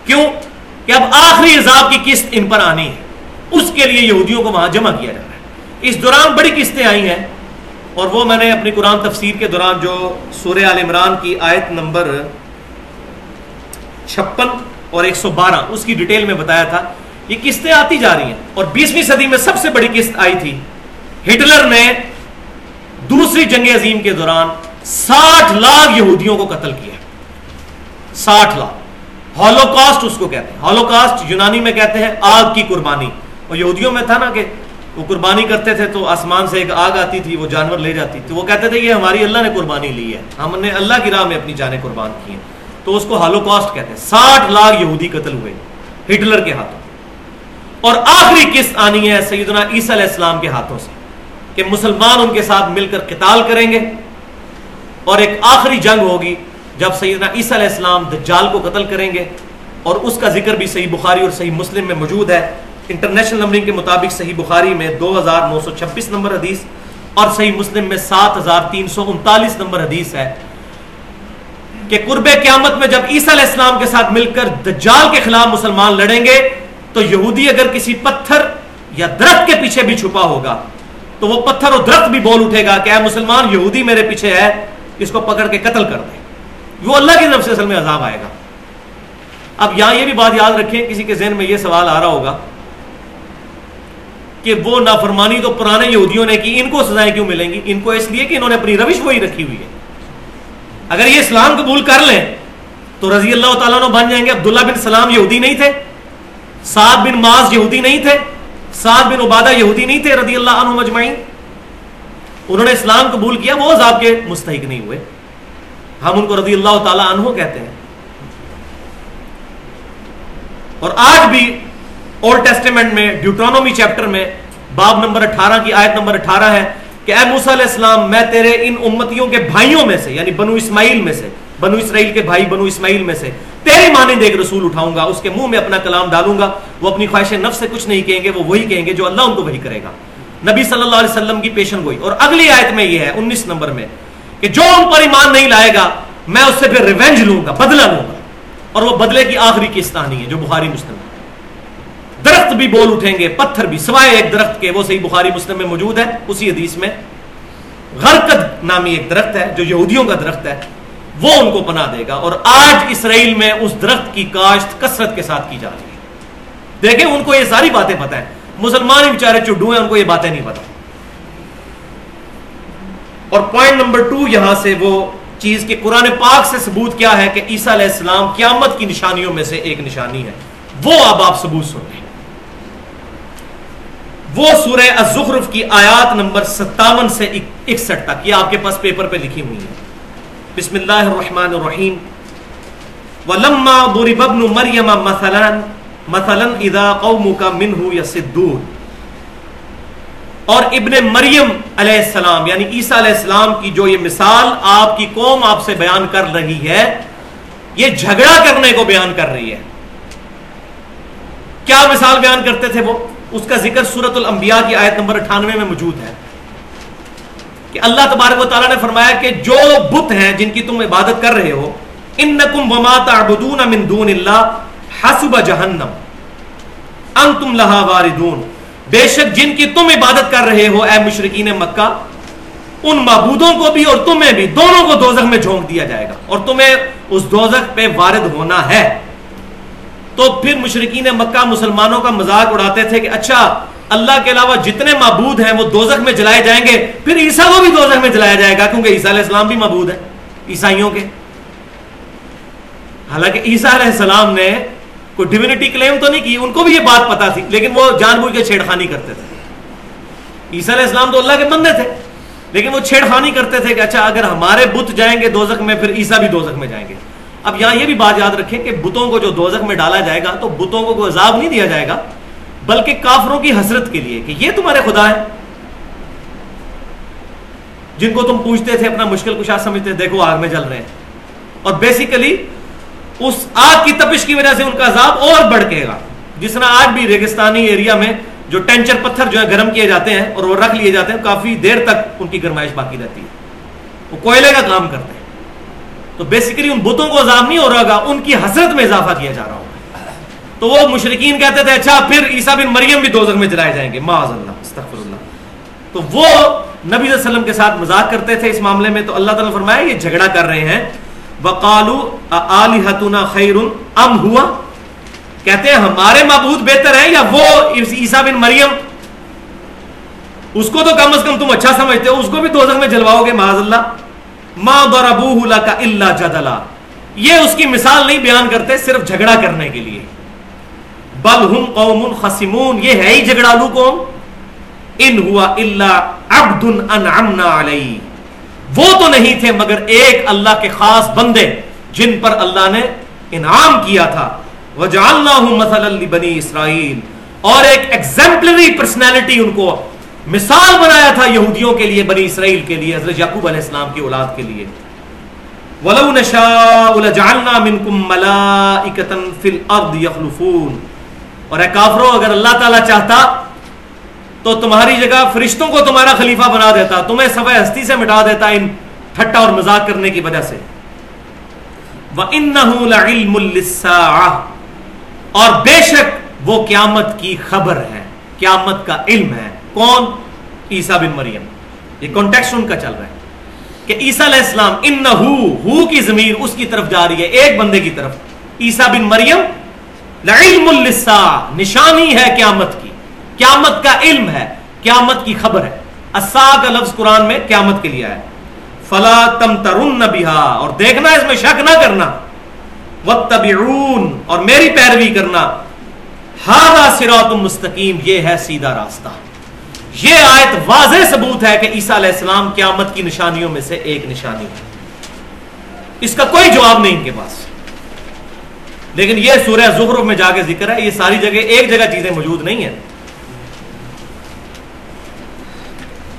کیوں؟ کہ اب آخری عذاب کی قسط ان پر آنی ہے۔ اس کے لیے یہودیوں کو وہاں جمع کیا جا رہا ہے۔ اس دوران بڑی قسطیں آئی ہیں۔ اور وہ میں نے اپنی قرآن تفسیر کے دوران جو سورہ عال عمران کی آیت نمبر چھپن اور ایک سو بارہ، اس کی ڈیٹیل میں بتایا تھا۔ یہ قسطیں آتی جا رہی ہیں۔ اور بیسویں صدی میں سب سے بڑی قسط آئی تھی۔ ہٹلر نے دوسری جنگ عظیم کے دوران ساٹھ لاکھ یہودیوں کو قتل کیا ساٹھ لاکھ۔ ہالو کاسٹ اس کو کہتے ہیں۔ ہالو کاسٹ یونانی میں کہتے ہیں آگ کی قربانی۔ اور یہودیوں میں تھا نا کہ وہ قربانی کرتے تھے تو آسمان سے ایک آگ آتی تھی، وہ جانور لے جاتی تھی۔ وہ کہتے تھے یہ ہماری اللہ نے قربانی لی ہے۔ ہم نے اللہ کی راہ میں اپنی جانیں قربان کی ہیں۔ تو اس کو ہالو کاسٹ کہتے ہیں۔ ساٹھ لاکھ یہودی قتل ہوئے ہٹلر کے ہاتھوں۔ اور آخری قسط آنی ہے سیدنا عیسیٰ علیہ السلام کے ہاتھوں سے۔ کہ مسلمان ان کے ساتھ مل کر قتال کریں گے۔ اور ایک آخری جنگ ہوگی جب سیدنا عیسیٰ علیہ السلام دجال کو قتل کریں گے۔ اور اس کا ذکر بھی صحیح بخاری اور صحیح مسلم میں موجود ہے۔ انٹرنیشنل نمبرنگ کے مطابق صحیح بخاری میں دو ہزار نو سو چھبیس نمبر حدیث اور صحیح مسلم میں سات ہزار تین سو انتالیس نمبر حدیث ہے کہ قرب قیامت میں جب عیسیٰ علیہ السلام کے ساتھ مل کر دجال کے خلاف مسلمان لڑیں گے تو یہودی اگر کسی پتھر یا درخت کے پیچھے بھی چھپا ہوگا۔ تو وہ پتھر اور درخت بھی بول اٹھے گا کہ اے مسلمان، یہودی میرے پیچھے ہے، اس کو پکڑ کے قتل کر دے۔ وہ اللہ کی طرف سے اصل میں عذاب آئے گا۔ اب یہاں یہ بھی بات یاد رکھیں، کسی کے ذہن میں یہ سوال آ رہا ہوگا کہ وہ نافرمانی تو پرانے یہودیوں نے کی، ان کو سزائیں کیوں ملیں گی؟ ان کو اس لیے کہ انہوں نے اپنی روش وہی رکھی ہوئی ہے۔ اگر یہ اسلام قبول کر لیں، تو رضی اللہ تعالیٰ بن جائیں گے۔ عبداللہ بن سلام یہودی نہیں تھے، سعد بن معاذ یہودی نہیں تھے سعد بن عبادہ یہودی نہیں تھے، رضی اللہ عنہ مجمعین انہوں نے اسلام قبول کیا، وہ عذاب کے مستحق نہیں ہوئے۔ ہم ان کو رضی اللہ تعالیٰ عنہ کہتے ہیں۔ اور آج بھی اولڈ ٹیسٹیمنٹ میں ڈیوٹرانومی چیپٹر میں باب نمبر اٹھارہ کی آیت نمبر اٹھارہ ہے کہ اے موسیٰ علیہ السلام، میں تیرے ان امتیوں کے بھائیوں میں سے یعنی بنو اسماعیل میں سے بنو اسرائیل کے بھائی بنو اسماعیل میں سے۔ تیری مانند ایک رسول اٹھاؤں گا، اس کے منہ میں اپنا کلام ڈالوں گا۔ وہ اپنی خواہش نفس سے کچھ نہیں کہیں گے، وہ وہی کہیں گے جو اللہ ان کو وہی کرے گا۔ نبی صلی اللہ علیہ وسلم کی پیشن گوئی۔ اور اگلی آیت میں یہ ہے، انیس نمبر میں، کہ جو ان پر ایمان نہیں لائے گا، میں اس سے پھر ریونج لوں گا، بدلہ لوں گا۔ اور وہ بدلے کی آخری کستانی ہے، جو بخاری مسلم درخت بھی بول اٹھیں گے، پتھر بھی، سوائے ایک درخت کے، وہ صحیح بخاری مسلم میں موجود ہے۔ اسی حدیث میں، غرقد نامی ایک درخت ہے، جو یہودیوں کا درخت ہے۔ وہ ان کو پناہ دے گا اور آج اسرائیل میں اس درخت کی کاشت کثرت کے ساتھ کی جا رہی ہے۔ دیکھیں، ان کو یہ ساری باتیں پتہ ہیں۔ مسلمان بیچارے چڈو ہیں، ان کو یہ باتیں نہیں پتا اور پوائنٹ نمبر ٹو یہاں سے وہ چیز کہ قرآن پاک سے ثبوت کیا ہے کہ عیسیٰ علیہ السلام قیامت کی نشانیوں میں سے ایک نشانی ہے۔ وہ اب آپ ثبوت سن لیں وہ سورہ الزخرف کی آیات نمبر ستاون سے اکسٹھ تک، یہ آپ کے پاس پیپر پہ لکھی ہوئی ہے۔ بسم اللہ الرحمن الرحیم. وَلَمَّا ضُرِبَ ابْنُ مَرْيَمَ مَثَلًا، مثلا اذا قومك منه يصدون اور ابن مریم علیہ السلام یعنی عیسیٰ علیہ السلام کی جو یہ مثال آپ کی قوم آپ سے بیان کر رہی ہے، یہ جھگڑا کرنے کو بیان کر رہی ہے۔ کیا مثال بیان کرتے تھے وہ؟ اس کا ذکر سورت الانبیاء کی آیت نمبر اٹھانوے میں موجود ہے۔ کہ اللہ تبارک و تعالیٰ نے فرمایا کہ جو بت ہیں جن کی تم عبادت کر رہے ہو، انکم وما تعبدون من دون اللہ، حسب جہنم۔ انتم لہا واردون۔ بے شک جن کی تم عبادت کر رہے ہو، اے مشرقین مکہ، ان معبودوں کو بھی اور تمہیں بھی دونوں کو دوزخ میں جھونک دیا جائے گا۔ اور تمہیں اس دوزخ پہ وارد ہونا ہے۔ تو پھر مشرقین مکہ مسلمانوں کا مذاق اڑاتے تھے کہ اچھا اللہ کے علاوہ جتنے معبود ہیں وہ دوزخ میں جلائے جائیں گے، پھر عیسیٰ کو بھی دوزخ میں جلایا جائے گا، کیونکہ عیسیٰ علیہ السلام بھی معبود ہے عیسائیوں کے۔ حالانکہ عیسیٰ علیہ السلام نے کوئی ڈیوینٹی کلیم تو نہیں کی، ان کو بھی یہ بات پتا تھی، لیکن وہ جان بوجھ کے چھیڑخانی کرتے تھے۔ عیسیٰ علیہ السلام تو اللہ کے بندے تھے، لیکن وہ چھیڑخانی کرتے تھے کہ اچھا اگر ہمارے بت جائیں گے دوزخ میں، پھر عیسیٰ بھی دوزخ میں جائیں گے۔ اب یہاں یہ بھی بات یاد رکھیں کہ بتوں کو جو دوزخ میں ڈالا جائے گا، تو بتوں کو کوئی عذاب نہیں دیا جائے گا۔ بلکہ کافروں کی حسرت کے لیے کہ یہ تمہارے خدا ہیں۔ جن کو تم پوچھتے تھے، اپنا مشکل کشا سمجھتے دیکھو آگ میں جل رہے ہیں۔ اور بیسیکلی اس آگ کی تپش کی وجہ سے ان کا عذاب اور بڑھ کے گا۔ جس طرح آج بھی ریگستانی ایریا میں جو ٹینچر پتھر جو ہے گرم کیے جاتے ہیں اور وہ رکھ لیے جاتے ہیں، کافی دیر تک ان کی گرمائش باقی رہتی ہے۔ وہ کوئلے کا کام کرتے ہیں۔ تو بیسیکلی ان بتوں کو عذاب نہیں ہو رہا گا، ان کی حسرت میں اضافہ کیا جا رہا ہوگا۔ تو وہ مشرقین کہتے تھے اچھا پھر عیسیٰ بن مریم بھی دوزخ میں جلائے جائیں گے۔ معاذ اللہ، استغفر اللہ۔ تو وہ نبی صلی اللہ علیہ وسلم کے ساتھ مذاق کرتے تھے اس معاملے میں، تو اللہ تعالیٰ فرمایا، یہ جھگڑا کر رہے ہیں۔ وقالو آلہتنا خیر ام ہوا؟ کہتے ہیں ہمارے معبود بہتر ہیں یا وہ عیسیٰ بن مریم؟ اس کو تو کم از کم تم اچھا سمجھتے ہو، اس کو بھی دوزخ میں جلواؤ گے، معاذ اللہ۔ ما ضربوه لك الا جدلا۔ یہ اس کی مثال نہیں بیان کرتے، صرف جھگڑا کرنے کے لیے۔ بل ہم قوم خصمون، یہ ہے ہی جھگڑالو قوم۔ ان ہوا الا عبد انعمنا علیہ۔ وہ تو نہیں تھے مگر ایک اللہ کے خاص بندے جن پر اللہ نے انعام کیا تھا۔ وجعلناہ مثلا لبنی اسرائیل۔ اور ایک ایگزمپلری پرسنالٹی ان کو مثال بنایا تھا یہودیوں کے لیے، بنی اسرائیل کے لیے، حضرت یعقوب علیہ السلام کی اولاد کے لیے۔ وَلَوْ نَشَاءُ لَجَعَلْنَا مِنْكُمْ مَلَائِكَةً فِي الْأَرْضِ يَخْلُفُونَ۔ اور اے کافروں اگر اللہ تعالیٰ چاہتا تو تمہاری جگہ فرشتوں کو تمہارا خلیفہ بنا دیتا، تمہیں صفحہ ہستی سے مٹا دیتا ان ٹھٹا اور مذاق کرنے کی وجہ سے۔ وَإِنَّهُ لَعِلْمُ لِلسَّاعَةِ۔ اور بے شک وہ قیامت کی خبر ہے، قیامت کا علم ہے۔ کون؟ عیسیٰ بن مریم۔ یہ کانٹیکس ان کا چل رہا ہے کہ عیسیٰ علیہ السلام ان ہو کی ضمیر اس کی طرف جا رہی ہے، ایک بندے کی طرف۔ عیسیٰ بن مریم لعلم اللسا نشانی ہے قیامت کی۔ قیامت کا علم ہے، قیامت کی خبر ہے۔ اسا کا لفظ قرآن میں قیامت کے لیے ہے۔ فلا تم ترن بہا، اور دیکھنا، اس میں شک نہ کرنا۔ وتبعون اور میری پیروی کرنا۔ ہارا سرات مستقیم، یہ ہے سیدھا راستہ۔ یہ آیت واضح ثبوت ہے کہ عیسیٰ علیہ السلام قیامت کی نشانیوں میں سے ایک نشانی ہے۔ اس کا کوئی جواب نہیں ان کے پاس۔ لیکن یہ سورہ زخرف میں جا کے ذکر ہے، یہ ساری جگہ، ایک جگہ چیزیں موجود نہیں ہیں۔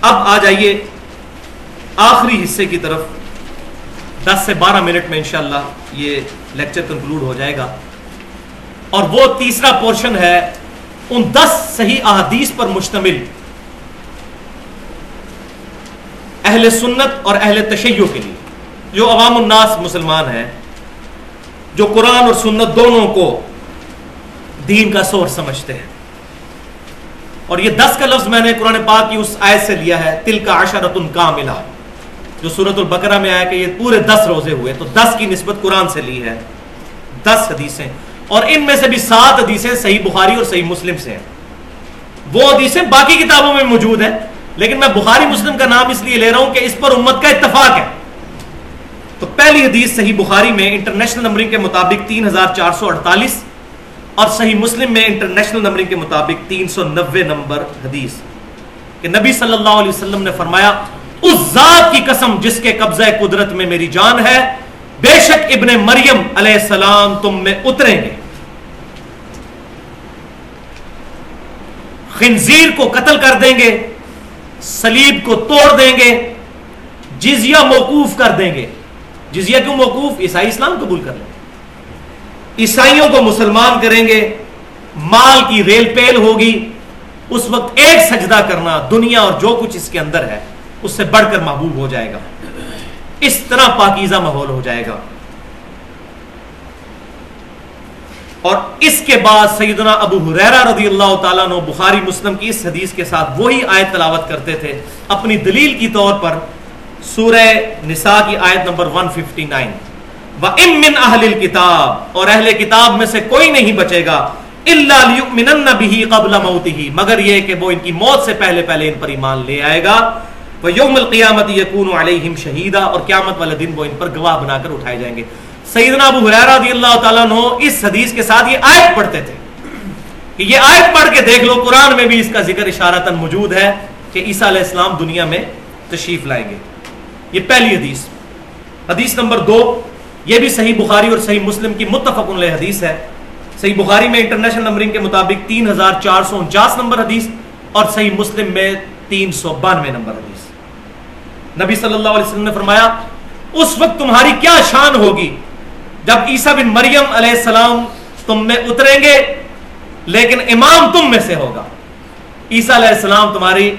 اب آ جائیے آخری حصے کی طرف۔ دس سے بارہ منٹ میں انشاءاللہ یہ لیکچر کنکلوڈ ہو جائے گا۔ اور وہ تیسرا پورشن ہے ان دس صحیح احادیث پر مشتمل۔ اہل سنت اور اہل تشیع کے لیے۔ جو عوام الناس مسلمان ہیں جو قرآن اور سنت دونوں کو دین کا سور سمجھتے ہیں۔ اور یہ دس کا لفظ میں نے قرآن پاک کی اس آیت سے لیا ہے تل کا عشرت کا ملا جو سورت البقرہ میں آیا کہ یہ پورے دس روزے ہوئے، تو دس کی نسبت قرآن سے لی ہے۔ دس حدیثیں۔ اور ان میں سے بھی سات حدیثیں صحیح بخاری اور صحیح مسلم سے ہیں۔ وہ حدیثیں باقی کتابوں میں موجود ہیں، لیکن میں بخاری مسلم کا نام اس لیے لے رہا ہوں کہ اس پر امت کا اتفاق ہے۔ تو پہلی حدیث صحیح بخاری میں انٹرنیشنل نمبرنگ کے مطابق تین ہزار چار سو اڑتالیس اور صحیح مسلم میں انٹرنیشنل نمبرنگ کے مطابق تین سو نوے نمبر حدیث کہ نبی صلی اللہ علیہ وسلم نے فرمایا، اس ذات کی قسم جس کے قبضہ قدرت میں میری جان ہے، بے شک ابن مریم علیہ السلام تم میں اتریں گے۔ خنزیر کو قتل کر دیں گے سلیب کو توڑ دیں گے، جزیہ موقوف کر دیں گے۔ جزیہ کیوں موقوف، عیسائی اسلام قبول کر لیں۔ عیسائیوں کو مسلمان کریں گے، مال کی ریل پیل ہوگی۔ اس وقت ایک سجدہ کرنا دنیا اور جو کچھ اس کے اندر ہے، اس سے بڑھ کر محبوب ہو جائے گا۔ اس طرح پاکیزہ ماحول ہو جائے گا۔ اور اس کے بعد سیدنا ابو حریرہ رضی اللہ تعالیٰ نے بخاری مسلم کی اس حدیث کے ساتھ وہی آیت تلاوت کرتے تھے۔ اپنی دلیل کی طور پر سورہ نساء کی آیت نمبر 159 وَإِن مِّنْ أَهْلِ الْكِتَابِ، اور اہل کتاب میں سے کوئی نہیں بچے گا، إِلَّا لِيُؤْمِنَنَّ بِهِ قَبْلَ مَوْتِهِ، مگر یہ کہ وہ ان کی موت سے پہلے پہلے ان پر ایمان لے آئے گا۔ وَيَوْمَ الْقِيَامَةِ يَكُونُ عَلَيْهِمْ شَهِيدًا، اور قیامت والے دن وہ ان پر گواہ بنا کر اٹھائے جائیں گے۔ سیدنا ابو حریرہ رضی اللہ تعالیٰ عنہ اس حدیث کے ساتھ یہ آیت پڑھتے تھے کہ یہ آیت پڑھ کے دیکھ لو، قرآن میں بھی اس کا ذکر اشارتاً موجود ہے کہ عیسیٰ علیہ السلام دنیا میں تشریف لائیں گے۔ یہ پہلی حدیث۔ حدیث نمبر دو، یہ بھی صحیح بخاری اور صحیح مسلم کی متفق علیہ حدیث ہے۔ صحیح بخاری میں انٹرنیشنل نمبرنگ کے مطابق تین ہزار چار سو انچاس نمبر حدیث اور صحیح مسلم میں تین سو بانوے نمبر حدیث۔ نبی صلی اللہ علیہ وسلم نے فرمایا، اس وقت تمہاری کیا شان ہوگی جب عیسیٰ بن مریم علیہ السلام تم میں اتریں گے، لیکن امام تم میں سے ہوگا۔ عیسیٰ علیہ السلام تمہاری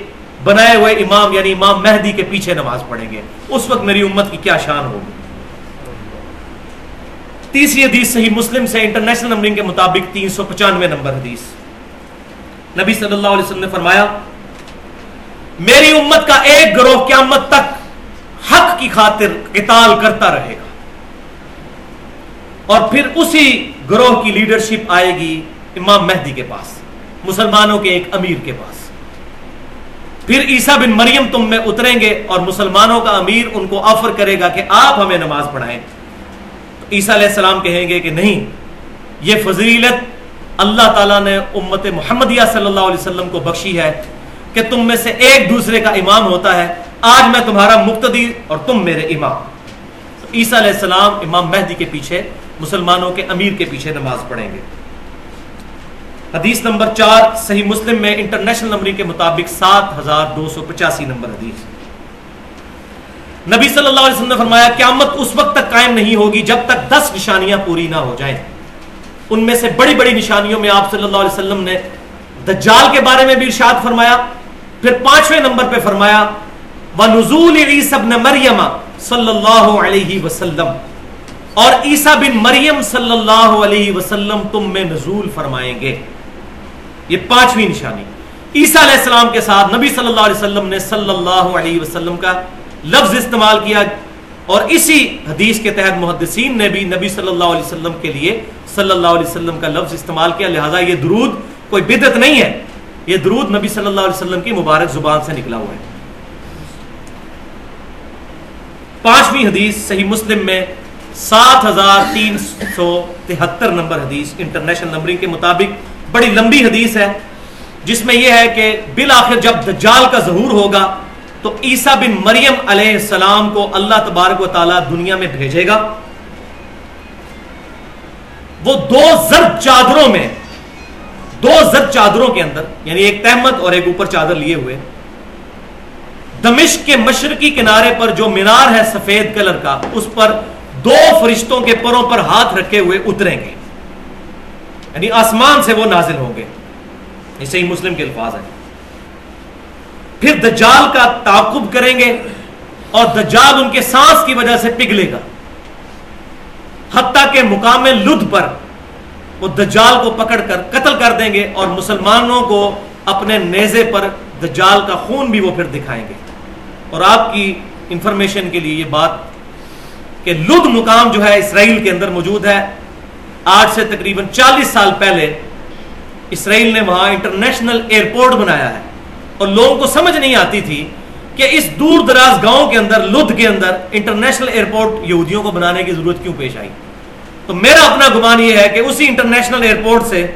بنائے ہوئے امام یعنی امام مہدی کے پیچھے نماز پڑھیں گے۔ اس وقت میری امت کی کیا شان ہوگی؟ تیسری حدیث صحیح مسلم سے انٹرنیشنل نمبرنگ کے مطابق تین سو پچانوے نمبر حدیث۔ نبی صلی اللہ علیہ وسلم نے فرمایا، میری امت کا ایک گروہ قیامت تک حق کی خاطر قتال کرتا رہے گا۔ اور پھر اسی گروہ کی لیڈرشپ آئے گی امام مہدی کے پاس، مسلمانوں کے ایک امیر کے پاس۔ پھر عیسیٰ بن مریم تم میں اتریں گے اور مسلمانوں کا امیر ان کو آفر کرے گا کہ آپ ہمیں نماز پڑھائیں۔ عیسیٰ علیہ السلام کہیں گے کہ نہیں، یہ فضیلت اللہ تعالیٰ نے امت محمدیہ صلی اللہ علیہ وسلم کو بخشی ہے کہ تم میں سے ایک دوسرے کا امام ہوتا ہے۔ آج میں تمہارا مقتدی اور تم میرے امام۔ عیسیٰ علیہ السلام امام مہدی کے پیچھے، مسلمانوں کے امیر کے پیچھے نماز پڑھیں گے۔ حدیث نمبر چار، صحیح مسلم میں انٹرنیشنل نمبر کے مطابق سات ہزار دو سو پچاسی نمبر حدیث۔ نبی صلی اللہ علیہ وسلم نے فرمایا، قیامت اس وقت تک قائم نہیں ہوگی جب تک دس نشانیاں پوری نہ ہو جائیں۔ ان میں سے بڑی بڑی نشانیوں میں آپ صلی اللہ علیہ وسلم نے دجال کے بارے میں بھی ارشاد فرمایا، پھر پانچویں نمبر پہ فرمایا، وَنُزُولِ عِيسَ بْنَ مَرْيَمَ صلی اللہ علیہ وسلم۔ اور عیسیٰ بن مریم صلی اللہ علیہ وسلم تم میں نزول فرمائیں گے۔ یہ پانچویں نشانی۔ عیسیٰ علیہ السلام کے ساتھ نبی صلی اللہ علیہ وسلم نے صلی اللہ علیہ وسلم کا لفظ استعمال کیا اور اسی حدیث کے تحت محدثین نے بھی نبی صلی اللہ علیہ وسلم کے لیے صلی اللہ علیہ وسلم کا لفظ استعمال کیا۔ لہٰذا یہ درود کوئی بدت نہیں ہے، یہ درود نبی صلی اللہ علیہ وسلم کی مبارک زبان سے نکلا ہوا ہے۔ پانچویں حدیث صحیح مسلم میں سات ہزار تین سو تہتر نمبر حدیث، انٹرنیشنل نمبرنگ کے مطابق بڑی لمبی حدیث ہے، جس میں یہ ہے کہ بالآخر جب دجال کا ظہور ہوگا، تو عیسیٰ بن مریم علیہ السلام کو اللہ تبارک و تعالیٰ دنیا میں بھیجے گا۔ وہ دو زرد چادروں میں، دو زرد چادروں کے اندر یعنی ایک تحمد اور ایک اوپر چادر لیے ہوئے، دمشق کے مشرقی کنارے پر جو مینار ہے سفید کلر کا، اس پر دو فرشتوں کے پروں پر ہاتھ رکھے ہوئے اتریں گے۔ یعنی آسمان سے وہ نازل ہوں گے۔ اسے ہی مسلم کے الفاظ ہیں۔ پھر دجال کا تعقب کریں گے اور دجال ان کے سانس کی وجہ سے پگھلے گا۔ حتیٰ کہ مقام لدھ پر وہ دجال کو پکڑ کر قتل کر دیں گے اور مسلمانوں کو اپنے نیزے پر دجال کا خون بھی وہ پھر دکھائیں گے۔ اور آپ کی انفارمیشن کے لیے یہ بات کہ لد مقام جو ہے اسرائیل کے اندر موجود ہے۔ آج سے تقریباً چالیس سال پہلے اسرائیل نے وہاں انٹرنیشنل ایئرپورٹ بنایا ہے اور لوگوں کو سمجھ نہیں آتی تھی کہ اس دور دراز گاؤں کے اندر، لدھ کے اندر انٹرنیشنل ایئرپورٹ یہودیوں کو بنانے کی ضرورت کیوں پیش آئی؟ تو میرا اپنا گمان یہ ہے کہ اسی انٹرنیشنل ایئرپورٹ سے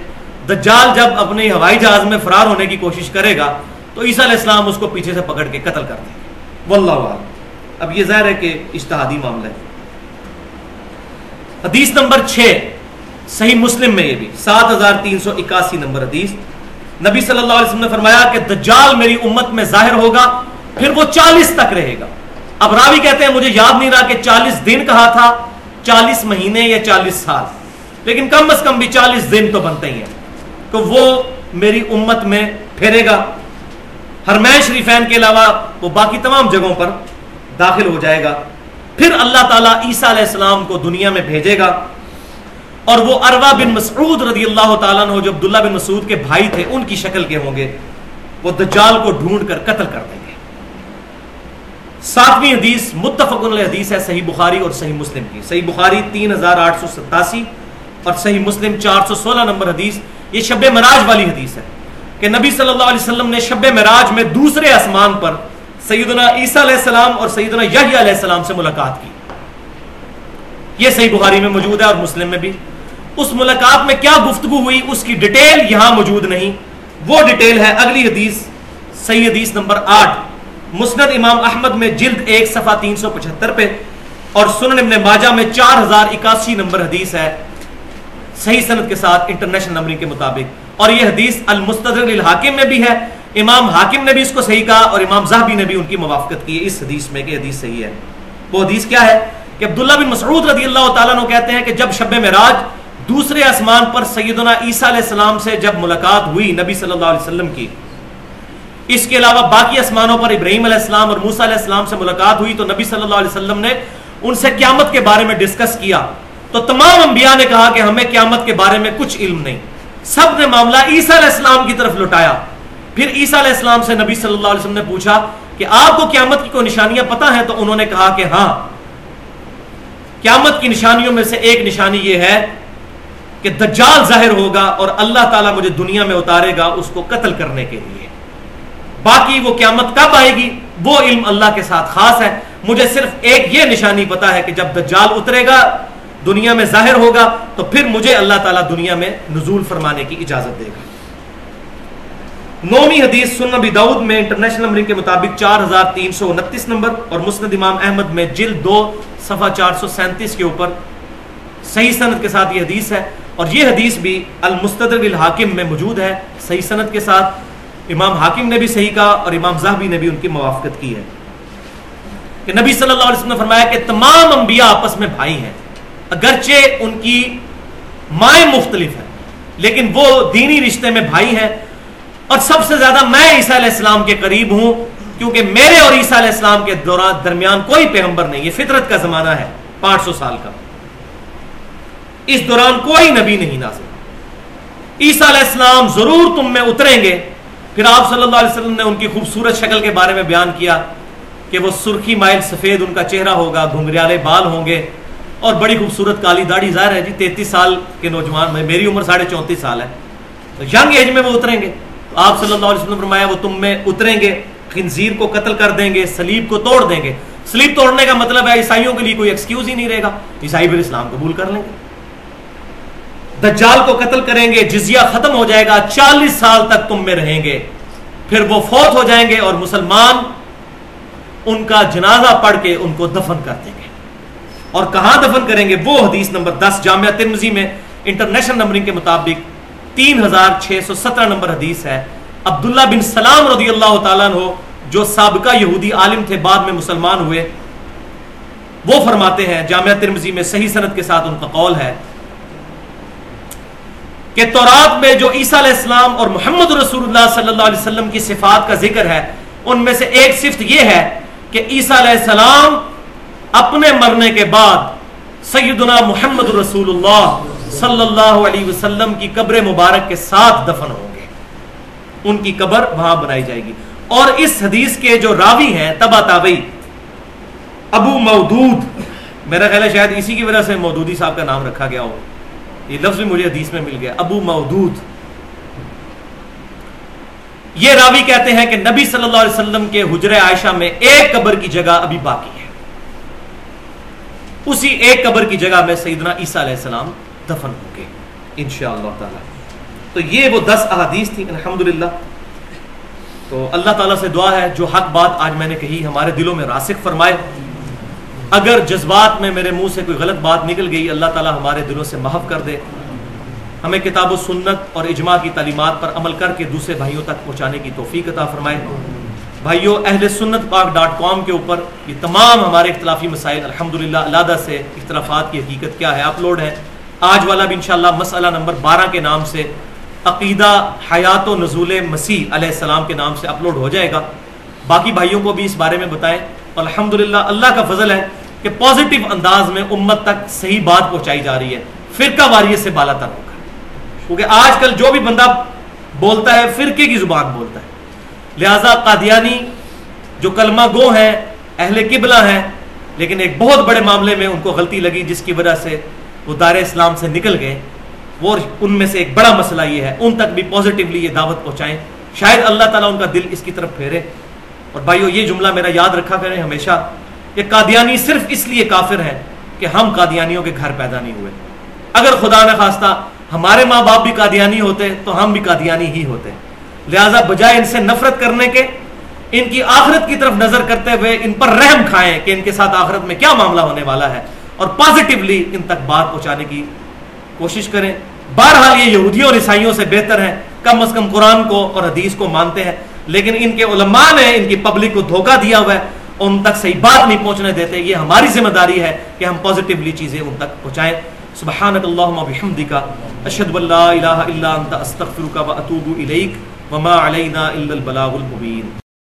دجال جب اپنے ہوائی جہاز میں فرار ہونے کی کوشش کرے گا، تو عیسیٰ علیہ السلام اس کو پیچھے سے پکڑ کے قتل کر دیں گے۔ واللہ اب یہ ظاہر ہے کہ اشتہادی معاملہ ہے۔ حدیث نمبر چھ۔ صحیح مسلم میں یہ بھی، سات ہزار تین سو اکاسی نمبر حدیث۔ نبی صلی اللہ علیہ وسلم نے فرمایا کہ دجال میری امت میں ظاہر ہوگا، پھر وہ چالیس تک رہے گا۔ اب راوی کہتے ہیں، مجھے یاد نہیں رہا کہ چالیس دن کہا تھا، چالیس مہینے یا چالیس سال۔ لیکن کم از کم بھی چالیس دن تو بنتے ہی ہیں۔ تو وہ میری امت میں پھیرے گا۔ ہرمین شریفین کے علاوہ وہ باقی تمام جگہوں پر داخل ہو جائے گا۔ پھر اللہ تعالیٰ عیسیٰ علیہ السلام کو دنیا میں بھیجے گا۔ اور وہ اروا بن مسعود رضی اللہ تعالیٰ نے جو عبداللہ بن مسعود کے بھائی تھے، ان کی شکل کے ہوں گے۔ وہ دجال کو ڈھونڈ کر قتل کر دیں گے۔ ساتویں حدیث متفق علیہ حدیث ہے، صحیح بخاری اور صحیح مسلم کی۔ صحیح بخاری تین ہزار آٹھ سو ستاسی اور صحیح مسلم چار سو سولہ نمبر حدیث۔ یہ شب مراج والی حدیث ہے کہ نبی صلی اللہ علیہ وسلم نے شب مراج میں دوسرے آسمان پر سیدنا عیسیٰ علیہ السلام اور سیدنا یحییٰ علیہ السلام سے ملاقات کی۔ یہ صحیح بخاری میں موجود ہے اور مسلم میں بھی۔ اس ملاقات میں کیا گفتگو ہوئی؟ اس کی ڈیٹیل یہاں موجود نہیں۔ وہ ڈیٹیل ہے اگلی حدیث، صحیح حدیث نمبر آٹھ۔ مسند امام احمد میں جلد ایک صفحہ تین سو پچہتر پہ اور سنن ابن ماجہ میں چار ہزار اکاسی نمبر حدیث ہے۔ صحیح صنعت کے ساتھ انٹرنیشنل نمبرنگ کے مطابق۔ اور یہ حدیث المستدر الحاکم میں بھی ہے۔ امام حاکم نے بھی اس کو صحیح کہا اور امام زہبی نے بھی ان کی موافقت کی۔ ہے اس حدیث میں کہ حدیث صحیح ہے۔ وہ حدیث کیا ہے؟ کہ عبداللہ بن مسعود رضی اللہ تعالیٰ نے کہتے ہیں کہ جب شب معراج دوسرے آسمان پر سیدنا عیسیٰ علیہ السلام سے جب ملاقات ہوئی نبی صلی اللہ علیہ وسلم کی، اس کے علاوہ باقی آسمانوں پر ابراہیم علیہ السلام اور موسیٰ علیہ السلام سے ملاقات ہوئی تو نبی صلی اللہ علیہ وسلم نے ان سے قیامت کے بارے میں ڈسکس کیا۔ تو تمام انبیاء نے کہا کہ ہمیں قیامت کے بارے میں کچھ علم نہیں۔ سب نے معاملہ عیسیٰ علیہ السلام کی طرف لٹایا پھر عیسیٰ علیہ السلام سے نبی صلی اللہ علیہ وسلم نے پوچھا کہ آپ کو قیامت کی کوئی نشانیاں پتہ ہیں؟ تو انہوں نے کہا کہ ہاں۔ قیامت کی نشانیوں میں سے ایک نشانی یہ ہے کہ دجال ظاہر ہوگا اور اللہ تعالیٰ مجھے دنیا میں اتارے گا اس کو قتل کرنے کے لیے۔ باقی وہ قیامت کب آئے گی؟ وہ علم اللہ کے ساتھ خاص ہے۔ مجھے صرف ایک یہ نشانی پتا ہے کہ جب دجال اترے گا، دنیا میں ظاہر ہوگا، تو پھر مجھے اللہ تعالیٰ دنیا میں نزول فرمانے کی اجازت دے گا۔ نومی حدیث سن نبی دعود میں انٹرنیشنل نمبرنگ کے مطابق چار ہزار تین سو انتیس نمبر اور مسند امام احمد میں جلد دو، صفحہ چار سو سینتیس کے اوپر صحیح صنعت کے ساتھ یہ حدیث ہے۔ اور یہ حدیث بھی المستدر الحاکم میں موجود ہے، صحیح صنعت کے ساتھ۔ امام حاکم نے بھی صحیح کہا اور امام زہبی نے بھی ان کی موافقت کی ہے۔ کہ نبی صلی اللہ علیہ وسلم نے فرمایا کہ تمام انبیاء آپس میں بھائی ہیں۔ اگرچہ ان کی مائیں مختلف ہیں، لیکن وہ دینی رشتے میں بھائی ہیں۔ اور سب سے زیادہ میں عیسیٰ علیہ السلام کے قریب ہوں، کیونکہ میرے اور عیسیٰ علیہ السلام کے دوران درمیان کوئی پیغمبر نہیں، یہ فطرت کا زمانہ ہے، پانچ سو سال کا۔ اس دوران کوئی نبی نہیں نازل۔ عیسیٰ علیہ السلام ضرور تم میں اتریں گے۔ پھر آپ صلی اللہ علیہ وسلم نے ان کی خوبصورت شکل کے بارے میں بیان کیا کہ وہ سرخی مائل سفید ان کا چہرہ ہوگا، گھنگریالے بال ہوں گے اور بڑی خوبصورت کالی داڑھی ظاہر ہے۔ جی تینتیس سال کے نوجوان، میں میری عمر ساڑھے چونتیس سال ہے۔ تو ینگ ایج میں وہ اتریں گے۔ تو آپ صلی اللہ علیہ وسلم فرمایا وہ تم میں اتریں گے، خنزیر کو قتل کر دیں گے سلیب کو توڑ دیں گے۔ سلیب توڑنے کا مطلب ہے عیسائیوں کے لیے کوئی ایکسکیوز ہی نہیں رہے گا۔ عیسائی پھر اسلام قبول کر لیں گے۔ دجال کو قتل کریں گے، جزیہ ختم ہو جائے گا، چالیس سال تک تم میں رہیں گے۔ پھر وہ فوت ہو جائیں گے اور مسلمان ان کا جنازہ پڑھ کے ان کو دفن کر دیں گے۔ اور کہاں دفن کریں گے؟ وہ حدیث نمبر دس، جامعہ ترمزی میں انٹرنیشنل نمبرنگ کے مطابق تین ہزار چھ سو سترہ نمبر حدیث ہے۔ عبداللہ بن سلام رضی اللہ تعالیٰ عنہ، جو سابقہ یہودی عالم تھے، بعد میں مسلمان ہوئے، وہ فرماتے ہیں، جامعہ ترمزی میں صحیح صنعت کے ساتھ ان کا قول ہے۔ کہ تورات میں جو عیسیٰ علیہ السلام اور محمد رسول اللہ صلی اللہ علیہ وسلم کی صفات کا ذکر ہے، ان میں سے ایک صفت یہ ہے کہ عیسیٰ علیہ السلام اپنے مرنے کے بعد سیدنا محمد رسول اللہ صلی اللہ علیہ وسلم کی قبر مبارک کے ساتھ دفن ہوں گے۔ ان کی قبر وہاں بنائی جائے گی۔ اور اس حدیث کے جو راوی ہیں، تبا تابئی ابو مودود، میرا خیال ہے شاید اسی کی وجہ سے مودودی صاحب کا نام رکھا گیا ہو۔ یہ لفظ بھی مجھے حدیث میں مل گیا، ابو مودود۔ یہ راوی کہتے ہیں کہ نبی صلی اللہ علیہ وسلم کے حجر عائشہ میں ایک قبر کی جگہ ابھی باقی ہے۔ اسی ایک قبر کی جگہ میں سیدنا عیسیٰ علیہ السلام دفن ہوں گے انشاءاللہ تعالی۔ تو یہ وہ دس احادیث تھی الحمدللہ۔ تو اللہ تعالیٰ سے دعا ہے، جو حق بات آج میں نے کہی، ہمارے دلوں میں راسک فرمائے۔ اگر جذبات میں میرے منہ سے کوئی غلط بات نکل گئی، اللہ تعالیٰ ہمارے دلوں سے محف کر دے۔ ہمیں کتاب و سنت اور اجماع کی تعلیمات پر عمل کر کے دوسرے بھائیوں تک پہنچانے کی توفیق عطا فرمائے۔ بھائیوں اہل سنت پاک ڈاٹ کام کے اوپر یہ تمام ہمارے اختلافی مسائل الحمدللہ علادہ سے اختلافات کی حقیقت کیا ہے، اپلوڈ ہے آج والا بھی انشاءاللہ مسئلہ نمبر بارہ کے نام سے عقیدہ حیات و نزول مسیح علیہ السلام کے نام سے اپلوڈ ہو جائے گا۔ باقی بھائیوں کو بھی اس بارے میں بتائیں۔ الحمدللہ، اللہ کا فضل ہے۔ کہ پازیٹیو انداز میں امت تک صحیح بات پہنچائی جا رہی ہے۔ فرقہ واریت سے بالا تر ہوگا۔ کیونکہ آج کل جو بھی بندہ بولتا ہے، فرقے کی زبان بولتا ہے۔ لہذا قادیانی جو کلمہ گو ہیں اہل قبلہ ہیں لیکن ایک بہت بڑے معاملے میں ان کو غلطی لگی، جس کی وجہ سے وہ دار اسلام سے نکل گئے۔ وہ ان میں سے ایک بڑا مسئلہ یہ ہے، ان تک بھی پازیٹیولی یہ دعوت پہنچائیں۔ شاید اللہ تعالیٰ ان کا دل اس کی طرف پھیرے۔ اور بھائیو، یہ جملہ میرا یاد رکھا کریں، ہمیشہ کہ قادیانی صرف اس لیے کافر ہے کہ ہم قادیانیوں کے گھر پیدا نہیں ہوئے۔ اگر خدا نہ خواستہ ہمارے ماں باپ بھی قادیانی ہوتے تو ہم بھی قادیانی ہی ہوتے۔ لہذا بجائے ان سے نفرت کرنے کے، ان کی آخرت کی طرف نظر کرتے ہوئے ان پر رحم کھائیں کہ ان کے ساتھ آخرت میں کیا معاملہ ہونے والا ہے۔ اور پازیٹیولی ان تک بات پہنچانے کی کوشش کریں۔ بہرحال یہ یہودیوں اور عیسائیوں سے بہتر ہے کم از کم قرآن کو اور حدیث کو مانتے ہیں۔ لیکن ان کے علماء نے ان کی پبلک کو دھوکہ دیا ہوا ہے۔ ان تک صحیح بات نہیں پہنچنے دیتے، یہ ہماری ذمہ داری ہے کہ ہم پازیٹیولی چیزیں ان تک پہنچائیں۔ سبحانک اللہم بحمدکا اشہد واللہ الہ الا انت استغفرکا و اتوب الیک، وما علینا الا البلاغ المبین۔